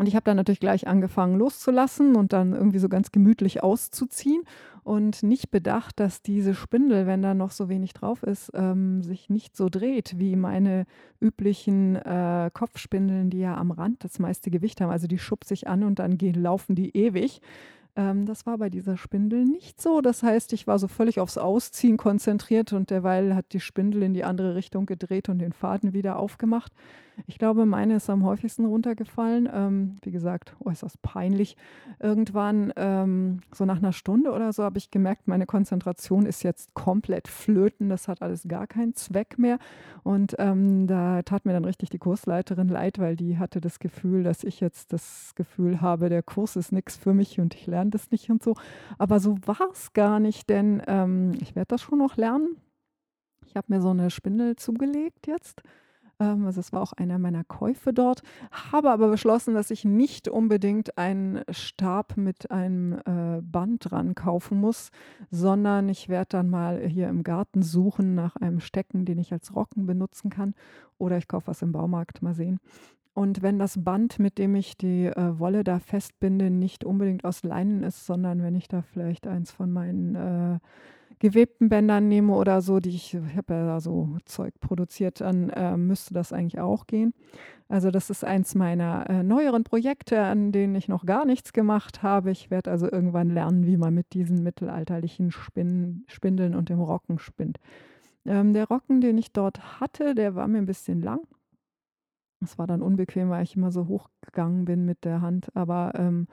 Und ich habe dann natürlich gleich angefangen loszulassen und dann irgendwie so ganz gemütlich auszuziehen und nicht bedacht, dass diese Spindel, wenn da noch so wenig drauf ist, ähm, sich nicht so dreht wie meine üblichen äh, Kopfspindeln, die ja am Rand das meiste Gewicht haben. Also die schubse ich an und dann gehen, laufen die ewig. Ähm, das war bei dieser Spindel nicht so. Das heißt, ich war so völlig aufs Ausziehen konzentriert und derweil hat die Spindel in die andere Richtung gedreht und den Faden wieder aufgemacht. Ich glaube, meine ist am häufigsten runtergefallen. Ähm, wie gesagt, äußerst peinlich. Irgendwann, ähm, so nach einer Stunde oder so, habe ich gemerkt, meine Konzentration ist jetzt komplett flöten. Das hat alles gar keinen Zweck mehr. Und ähm, da tat mir dann richtig die Kursleiterin leid, weil die hatte das Gefühl, dass ich jetzt das Gefühl habe, der Kurs ist nichts für mich und ich lerne das nicht und so. Aber so war es gar nicht, denn ähm, ich werde das schon noch lernen. Ich habe mir so eine Spindel zugelegt jetzt ähm, also es war auch einer meiner Käufe dort, habe aber beschlossen, dass ich nicht unbedingt einen Stab mit einem äh, Band dran kaufen muss, sondern ich werde dann mal hier im Garten suchen nach einem Stecken, den ich als Rocken benutzen kann. Oder ich kaufe was im Baumarkt, mal sehen. Und wenn das Band, mit dem ich die äh, Wolle da festbinde, nicht unbedingt aus Leinen ist, sondern wenn ich da vielleicht eins von meinen äh, gewebten Bändern nehme oder so, die ich, ich habe ja so Zeug produziert, dann äh, müsste das eigentlich auch gehen. Also das ist eins meiner äh, neueren Projekte, an denen ich noch gar nichts gemacht habe. Ich werde also irgendwann lernen, wie man mit diesen mittelalterlichen Spin Spindeln und dem Rocken spinnt. Ähm, der Rocken, den ich dort hatte, der war mir ein bisschen lang. Es war dann unbequem, weil ich immer so hochgegangen bin mit der Hand. Aber ähm,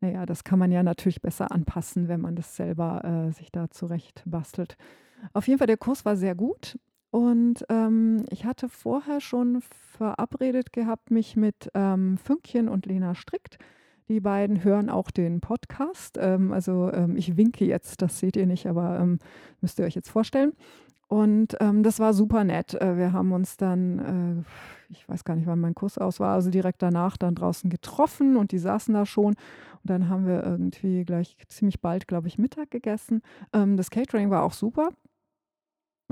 naja, das kann man ja natürlich besser anpassen, wenn man das selber äh, sich da zurecht bastelt. Auf jeden Fall, der Kurs war sehr gut. Und ähm, ich hatte vorher schon verabredet gehabt, mich mit ähm, Fünkchen und Lena Strickt. Die beiden hören auch den Podcast. Ähm, also ähm, ich winke jetzt, das seht ihr nicht, aber ähm, müsst ihr euch jetzt vorstellen. Und ähm, das war super nett. Äh, wir haben uns dann, äh, ich weiß gar nicht, wann mein Kurs aus war, also direkt danach dann draußen getroffen und die saßen da schon. Und dann haben wir irgendwie gleich ziemlich bald, glaube ich, Mittag gegessen. Ähm, das Catering war auch super.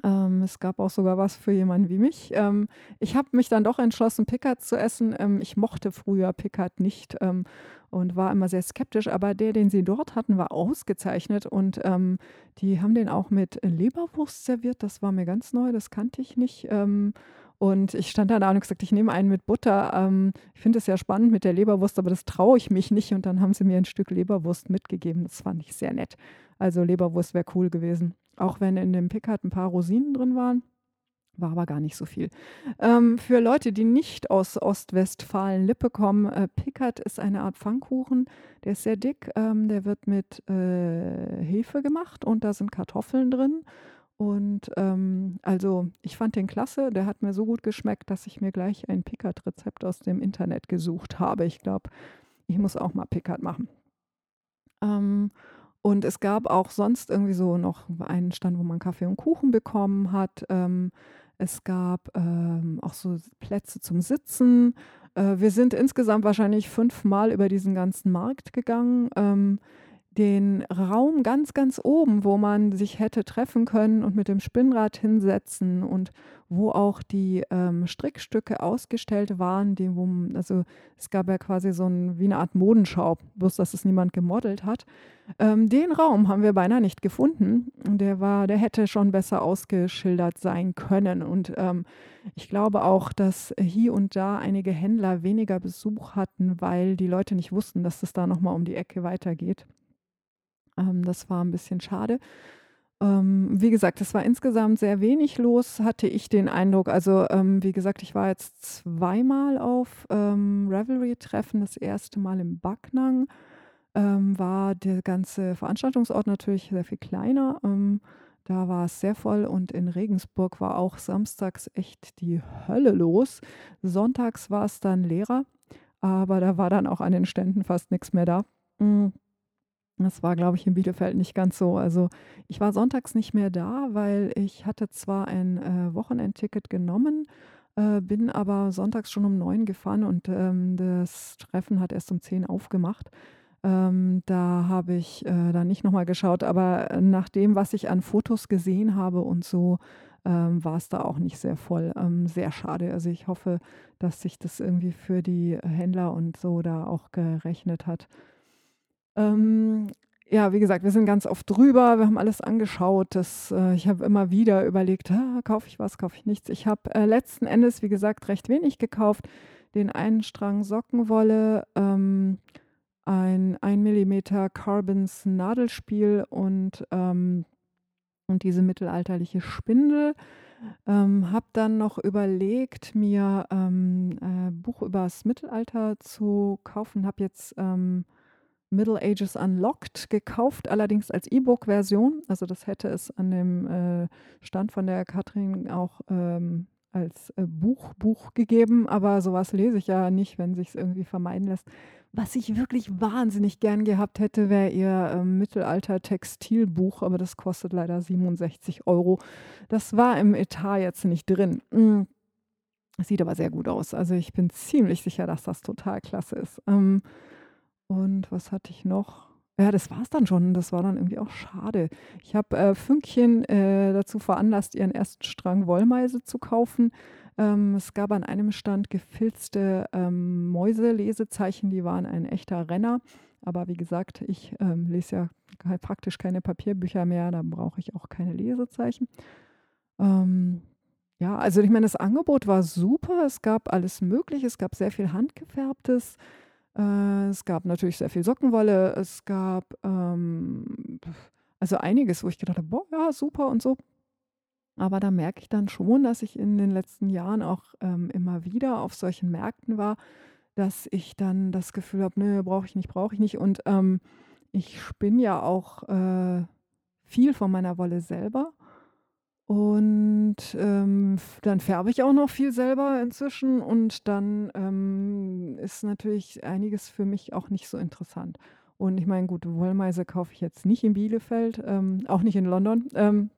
Ähm, es gab auch sogar was für jemanden wie mich. Ähm, ich habe mich dann doch entschlossen, Pickard zu essen. Ähm, ich mochte früher Pickard nicht ähm, und war immer sehr skeptisch, aber der, den sie dort hatten, war ausgezeichnet und ähm, die haben den auch mit Leberwurst serviert. Das war mir ganz neu, das kannte ich nicht. Und ich stand da und habe gesagt, ich nehme einen mit Butter. Ähm, ich finde es ja spannend mit der Leberwurst, aber das traue ich mich nicht. Und dann haben sie mir ein Stück Leberwurst mitgegeben. Das fand ich sehr nett. Also Leberwurst wäre cool gewesen. Auch wenn in dem Pickard ein paar Rosinen drin waren. War aber gar nicht so viel. Ähm, für Leute, die nicht aus Ostwestfalen-Lippe kommen, äh, Pickard ist eine Art Pfannkuchen. Der ist sehr dick. Ähm, der wird mit äh, Hefe gemacht und da sind Kartoffeln drin. Und ähm, also ich fand den klasse. Der hat mir so gut geschmeckt, dass ich mir gleich ein Pickard-Rezept aus dem Internet gesucht habe. Ich glaube, ich muss auch mal Pickard machen. Ähm, und es gab auch sonst irgendwie so noch einen Stand, wo man Kaffee und Kuchen bekommen hat. Ähm, es gab ähm, auch so Plätze zum Sitzen. Äh, wir sind insgesamt wahrscheinlich fünfmal über diesen ganzen Markt gegangen. Den Raum ganz, ganz oben, wo man sich hätte treffen können und mit dem Spinnrad hinsetzen und wo auch die ähm, Strickstücke ausgestellt waren, die, wo, also es gab ja quasi so ein, wie eine Art Modenschau, bloß dass es niemand gemodelt hat. Ähm, den Raum haben wir beinahe nicht gefunden. Der war, der hätte schon besser ausgeschildert sein können. Und ähm, ich glaube auch, dass hier und da einige Händler weniger Besuch hatten, weil die Leute nicht wussten, dass es da nochmal um die Ecke weitergeht. Ähm, das war ein bisschen schade. Ähm, wie gesagt, es war insgesamt sehr wenig los, hatte ich den Eindruck. Also, ähm, wie gesagt, ich war jetzt zweimal auf ähm, Revelry-Treffen. Das erste Mal im Backnang ähm, war der ganze Veranstaltungsort natürlich sehr viel kleiner. Ähm, da war es sehr voll und in Regensburg war auch samstags echt die Hölle los. Sonntags war es dann leerer, aber da war dann auch an den Ständen fast nichts mehr da. Mhm. Das war, glaube ich, in Bielefeld nicht ganz so. Also ich war sonntags nicht mehr da, weil ich hatte zwar ein äh, Wochenendticket genommen, äh, bin aber sonntags schon um neun gefahren und ähm, das Treffen hat erst um zehn aufgemacht. Ähm, da habe ich äh, dann nicht nochmal geschaut, aber nach dem, was ich an Fotos gesehen habe und so, ähm, war es da auch nicht sehr voll. Ähm, sehr schade. Also ich hoffe, dass sich das irgendwie für die Händler und so da auch gerechnet hat. Ähm, ja, wie gesagt, wir sind ganz oft drüber, wir haben alles angeschaut. Das, äh, ich habe immer wieder überlegt, kaufe ich was, kaufe ich nichts. Ich habe äh, letzten Endes, wie gesagt, recht wenig gekauft. Den einen Strang Sockenwolle, ähm, ein 1 mm Carbons Nadelspiel und, ähm, und diese mittelalterliche Spindel. Ähm, habe dann noch überlegt, mir ähm, äh, Buch über das Mittelalter zu kaufen. Habe jetzt ähm, Middle Ages Unlocked gekauft, allerdings als E-Book-Version. Also das hätte es an dem äh, Stand von der Katrin auch ähm, als äh, Buch, Buch gegeben, aber sowas lese ich ja nicht, wenn sich es irgendwie vermeiden lässt. Was ich wirklich wahnsinnig gern gehabt hätte, wäre ihr äh, Mittelalter-Textilbuch, aber das kostet leider 67 Euro. Das war im Etat jetzt nicht drin. Mm. Sieht aber sehr gut aus. Also ich bin ziemlich sicher, dass das total klasse ist. Ähm, und was hatte ich noch? Ja, das war es dann schon. Das war dann irgendwie auch schade. Ich habe äh, Fünkchen äh, dazu veranlasst, ihren ersten Strang Wollmeise zu kaufen. Ähm, es gab an einem Stand gefilzte ähm, Mäuse-Lesezeichen, die waren ein echter Renner. Aber wie gesagt, ich ähm, lese ja praktisch keine Papierbücher mehr, da brauche ich auch keine Lesezeichen. Ähm, ja, also ich meine, das Angebot war super. Es gab alles Mögliche. Es gab sehr viel Handgefärbtes. Äh, es gab natürlich sehr viel Sockenwolle. Es gab ähm, also einiges, wo ich gedacht habe, boah, ja, super und so. Aber da merke ich dann schon, dass ich in den letzten Jahren auch ähm, immer wieder auf solchen Märkten war, dass ich dann das Gefühl habe, ne, brauche ich nicht, brauche ich nicht. Und ähm, ich spinne ja auch äh, viel von meiner Wolle selber. Und ähm, dann färbe ich auch noch viel selber inzwischen und dann ähm, ist natürlich einiges für mich auch nicht so interessant. Und ich meine, gut, Wollmeise kaufe ich jetzt nicht in Bielefeld, ähm, auch nicht in London. Ähm,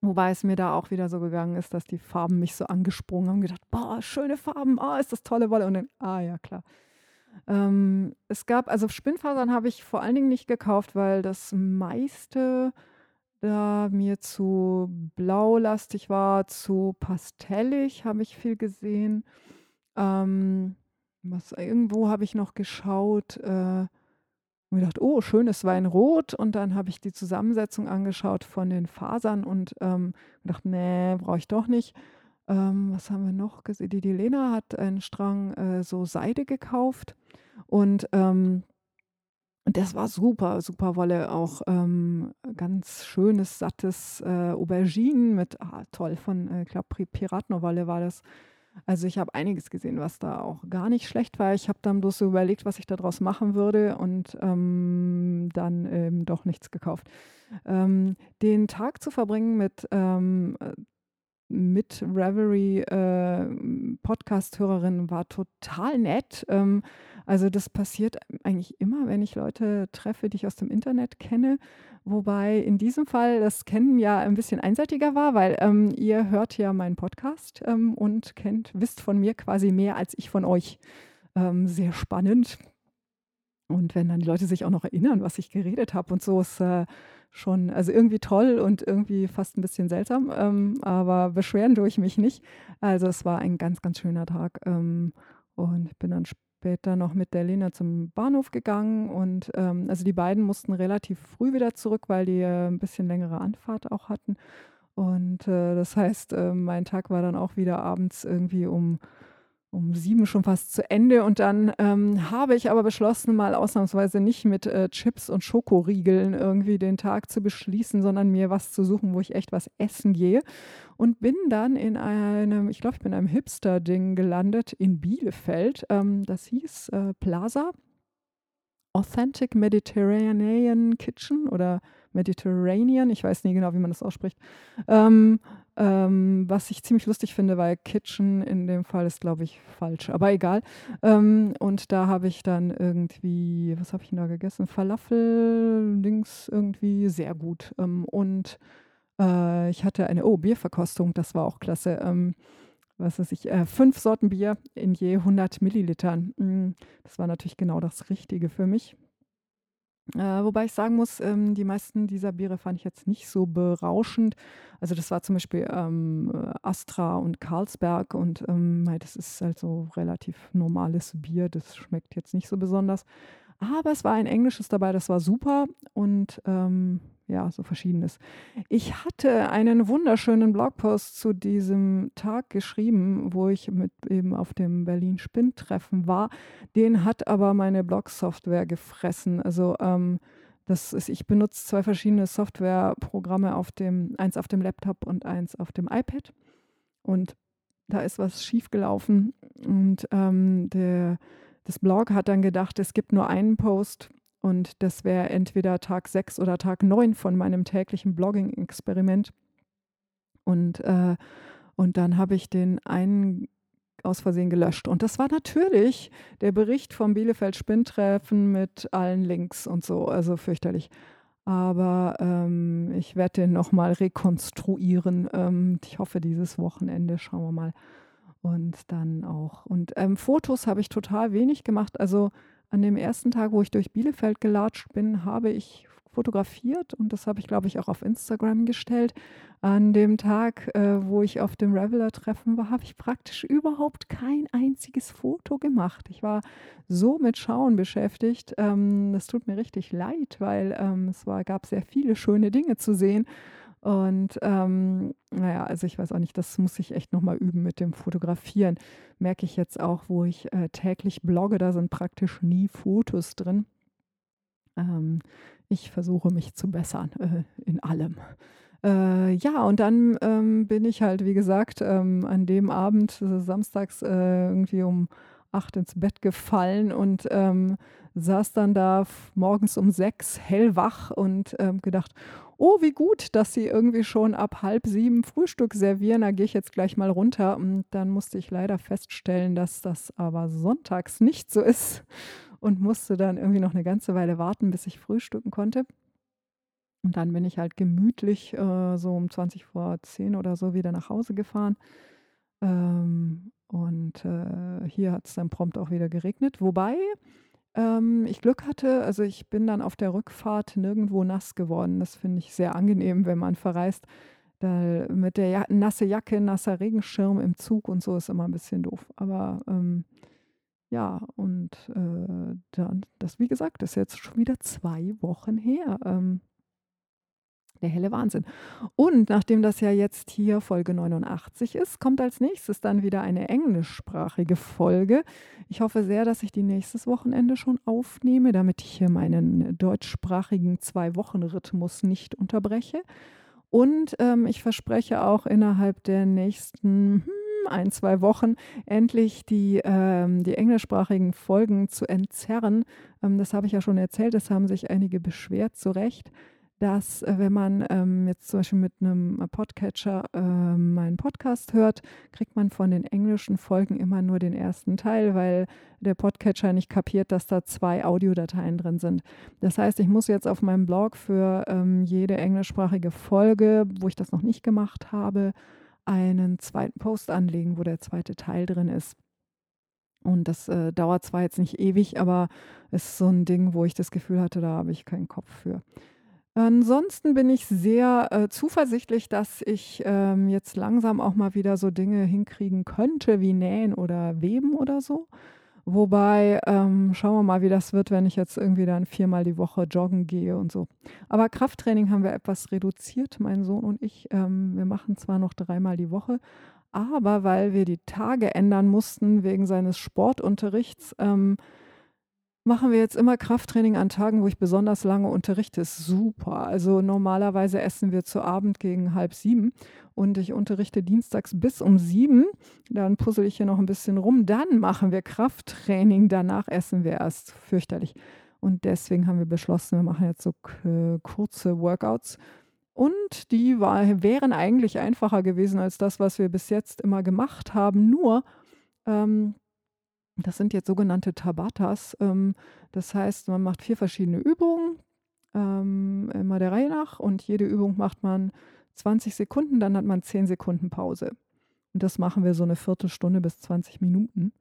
wobei es mir da auch wieder so gegangen ist, dass die Farben mich so angesprungen haben, gedacht, boah, schöne Farben, ah, ist das tolle Wolle. Und dann, ah ja, klar. Ähm, es gab, also Spinnfasern habe ich vor allen Dingen nicht gekauft, weil das meiste da mir zu blaulastig war, zu pastellig habe ich viel gesehen. Ähm, was irgendwo habe ich noch geschaut, äh, und gedacht, oh, schönes Weinrot. Und dann habe ich die Zusammensetzung angeschaut von den Fasern und ähm, gedacht, nee, brauche ich doch nicht. Ähm, was haben wir noch gesehen? Die, die Lena hat einen Strang äh, so Seide gekauft und ähm, und das war super, super Wolle, auch ähm, ganz schönes, sattes äh, Auberginen mit, ah, toll, von, äh, glaube, Piratenowolle war das. Also ich habe einiges gesehen, was da auch gar nicht schlecht war. Ich habe dann bloß so überlegt, was ich daraus machen würde und ähm, dann ähm, doch nichts gekauft. Ähm, den Tag zu verbringen mit ähm, mit Reverie äh, Podcast-Hörerin war total nett. Ähm, also das passiert eigentlich immer, wenn ich Leute treffe, die ich aus dem Internet kenne. Wobei in diesem Fall das Kennen ja ein bisschen einseitiger war, weil ähm, ihr hört ja meinen Podcast ähm, und kennt, wisst von mir quasi mehr als ich von euch. Ähm, sehr spannend. Und wenn dann die Leute sich auch noch erinnern, was ich geredet habe und so, ist äh, schon, also irgendwie toll und irgendwie fast ein bisschen seltsam, ähm, aber beschweren tue ich mich nicht. Also es war ein ganz, ganz schöner Tag ähm, und bin dann später noch mit der Lena zum Bahnhof gegangen und ähm, also die beiden mussten relativ früh wieder zurück, weil die äh, ein bisschen längere Anfahrt auch hatten. Und äh, das heißt, äh, mein Tag war dann auch wieder abends irgendwie um um sieben schon fast zu Ende und dann ähm, habe ich aber beschlossen, mal ausnahmsweise nicht mit äh, Chips und Schokoriegeln irgendwie den Tag zu beschließen, sondern mir was zu suchen, wo ich echt was essen gehe und bin dann in einem, ich glaube, ich bin in einem Hipster-Ding gelandet in Bielefeld. Ähm, das hieß äh, Plaza Authentic Mediterranean Kitchen oder Mediterranean, ich weiß nie genau, wie man das ausspricht. Ähm, ähm, was ich ziemlich lustig finde, weil Kitchen in dem Fall ist, glaube ich, falsch, aber egal. Ähm, und da habe ich dann irgendwie, was habe ich denn da gegessen? Falafel, Dings irgendwie sehr gut. Ähm, und äh, ich hatte eine, oh, Bierverkostung, das war auch klasse. Ähm, was weiß ich, äh, fünf Sorten Bier in je 100 Millilitern. Mm, das war natürlich genau das Richtige für mich. Äh, wobei ich sagen muss, ähm, die meisten dieser Biere fand ich jetzt nicht so berauschend. Also das war zum Beispiel ähm, äh, Astra und Carlsberg und ähm, das ist halt so relativ normales Bier. Das schmeckt jetzt nicht so besonders. Aber es war ein englisches dabei, das war super und ähm, ja, so verschiedenes. Ich hatte einen wunderschönen Blogpost zu diesem Tag geschrieben, wo ich mit eben auf dem Berlin Spin-Treffen war. Den hat aber meine Blog-Software gefressen. Also ähm, das ist, ich benutze zwei verschiedene Softwareprogramme auf dem, eins auf dem Laptop und eins auf dem iPad. Und da ist was schiefgelaufen. Und ähm, der, das Blog hat dann gedacht, es gibt nur einen Post und das wäre entweder Tag 6 oder Tag 9 von meinem täglichen Blogging-Experiment. Und, äh, und dann habe ich den einen aus Versehen gelöscht. Und das war natürlich der Bericht vom Bielefeld Spinntreffen mit allen Links und so. Also fürchterlich. Aber ähm, ich werde den nochmal rekonstruieren. Ähm, ich hoffe, dieses Wochenende schauen wir mal. Und dann auch. Und ähm, Fotos habe ich total wenig gemacht. Also an dem ersten Tag, wo ich durch Bielefeld gelatscht bin, habe ich fotografiert und das habe ich, glaube ich, auch auf Instagram gestellt. An dem Tag, äh, wo ich auf dem Reveler-Treffen war, habe ich praktisch überhaupt kein einziges Foto gemacht. Ich war so mit Schauen beschäftigt. Ähm, das tut mir richtig leid, weil ähm, es war, gab sehr viele schöne Dinge zu sehen. Und ähm, naja, also ich weiß auch nicht, das muss ich echt nochmal üben mit dem Fotografieren. Merke ich jetzt auch, wo ich äh, täglich blogge, da sind praktisch nie Fotos drin. Ähm, ich versuche mich zu bessern äh, in allem. Äh, ja, und dann ähm, bin ich halt, wie gesagt, ähm, an dem Abend, äh, samstags, äh, irgendwie um acht ins Bett gefallen und ähm, saß dann da morgens um sechs hellwach und ähm, gedacht, oh, wie gut, dass sie irgendwie schon ab halb sieben Frühstück servieren. Da gehe ich jetzt gleich mal runter. Und dann musste ich leider feststellen, dass das aber sonntags nicht so ist und musste dann irgendwie noch eine ganze Weile warten, bis ich frühstücken konnte. Und dann bin ich halt gemütlich äh, so um 20 vor 10 oder so wieder nach Hause gefahren. Ähm, und äh, hier hat es dann prompt auch wieder geregnet. Wobei ähm, ich Glück hatte, also ich bin dann auf der Rückfahrt nirgendwo nass geworden. Das finde ich sehr angenehm, wenn man verreist. Da mit der ja nasse Jacke, nasser Regenschirm im Zug und so ist immer ein bisschen doof. Aber ähm, ja, und äh, dann, das wie gesagt, ist jetzt schon wieder zwei Wochen her. Ähm, der helle Wahnsinn. Und nachdem das ja jetzt hier Folge 89 ist, kommt als nächstes dann wieder eine englischsprachige Folge. Ich hoffe sehr, dass ich die nächstes Wochenende schon aufnehme, damit ich hier meinen deutschsprachigen Zwei-Wochen-Rhythmus nicht unterbreche. Und ähm, ich verspreche auch innerhalb der nächsten hm, ein, zwei Wochen endlich die, ähm, die englischsprachigen Folgen zu entzerren. Ähm, das habe ich ja schon erzählt, das haben sich einige beschwert, zu Recht dass äh, wenn man ähm, jetzt zum Beispiel mit einem Podcatcher äh, meinen Podcast hört, kriegt man von den englischen Folgen immer nur den ersten Teil, weil der Podcatcher nicht kapiert, dass da zwei Audiodateien drin sind. Das heißt, ich muss jetzt auf meinem Blog für ähm, jede englischsprachige Folge, wo ich das noch nicht gemacht habe, einen zweiten Post anlegen, wo der zweite Teil drin ist. Und das äh, dauert zwar jetzt nicht ewig, aber es ist so ein Ding, wo ich das Gefühl hatte, da habe ich keinen Kopf für. Ansonsten bin ich sehr äh, zuversichtlich, dass ich ähm, jetzt langsam auch mal wieder so Dinge hinkriegen könnte wie Nähen oder Weben oder so. Wobei, ähm, schauen wir mal, wie das wird, wenn ich jetzt irgendwie dann viermal die Woche joggen gehe und so. Aber Krafttraining haben wir etwas reduziert, mein Sohn und ich. Ähm, wir machen zwar noch dreimal die Woche, aber weil wir die Tage ändern mussten wegen seines Sportunterrichts, ähm, machen wir jetzt immer Krafttraining an Tagen, wo ich besonders lange unterrichte. Ist super. Also normalerweise essen wir zu Abend gegen halb sieben und ich unterrichte dienstags bis um sieben. Dann puzzle ich hier noch ein bisschen rum. Dann machen wir Krafttraining. Danach essen wir erst. Fürchterlich. Und deswegen haben wir beschlossen, wir machen jetzt so kurze Workouts. Und die war, wären eigentlich einfacher gewesen als das, was wir bis jetzt immer gemacht haben. Nur ähm, das sind jetzt sogenannte Tabatas. Ähm, das heißt, man macht vier verschiedene Übungen, ähm, immer der Reihe nach. Und jede Übung macht man 20 Sekunden, dann hat man 10 Sekunden Pause. Und das machen wir so eine Viertelstunde bis 20 Minuten.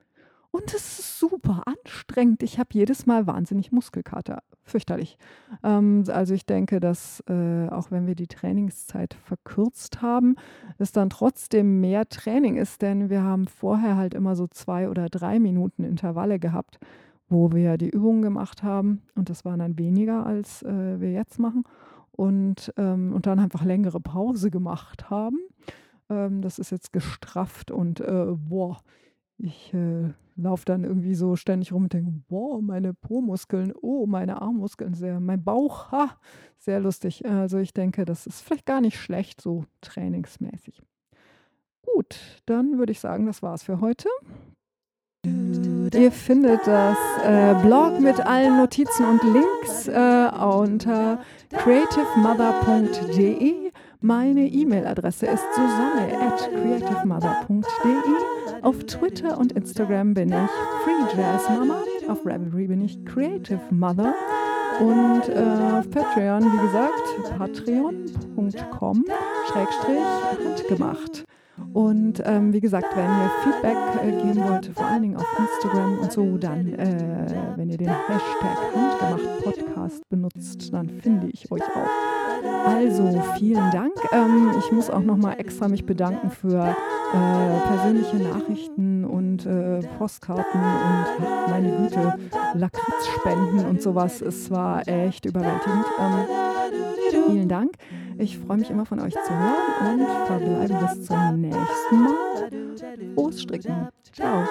Und es ist super anstrengend. Ich habe jedes Mal wahnsinnig Muskelkater. Fürchterlich. Ähm, also ich denke, dass äh, auch wenn wir die Trainingszeit verkürzt haben, es dann trotzdem mehr Training ist, denn wir haben vorher halt immer so zwei oder drei Minuten Intervalle gehabt, wo wir die Übungen gemacht haben. Und das waren dann weniger, als äh, wir jetzt machen. Und, ähm, und dann einfach längere Pause gemacht haben. Ähm, das ist jetzt gestrafft und äh, boah, ich äh, laufe dann irgendwie so ständig rum und denke, wow, meine Po-Muskeln, oh, meine Armmuskeln, sehr, mein Bauch, ha, sehr lustig. Also ich denke, das ist vielleicht gar nicht schlecht, so trainingsmäßig. Gut, dann würde ich sagen, das war's für heute. Ihr findet das äh, Blog mit allen Notizen und Links äh, unter creativemother.de. Meine E-Mail-Adresse ist susanne at creativemother.de. Auf Twitter und Instagram bin ich FreeJazzMama. Auf Ravelry bin ich Creative Mother. Und äh, auf Patreon, wie gesagt, patreon.com schrägstrich handgemacht. Und ähm, wie gesagt, wenn ihr Feedback äh, geben wollt, vor allen Dingen auf Instagram und so, dann, äh, wenn ihr den Hashtag Handgemacht Podcast benutzt, dann finde ich euch auch. Also vielen Dank. Ähm, ich muss auch nochmal extra mich bedanken für äh, persönliche Nachrichten und äh, Postkarten und meine Güte, Lakritzspenden und sowas. Es war echt überwältigend. Ähm, vielen Dank. Ich freue mich immer von euch zu hören und verbleibe bis zum nächsten Mal. Frohes. Ciao.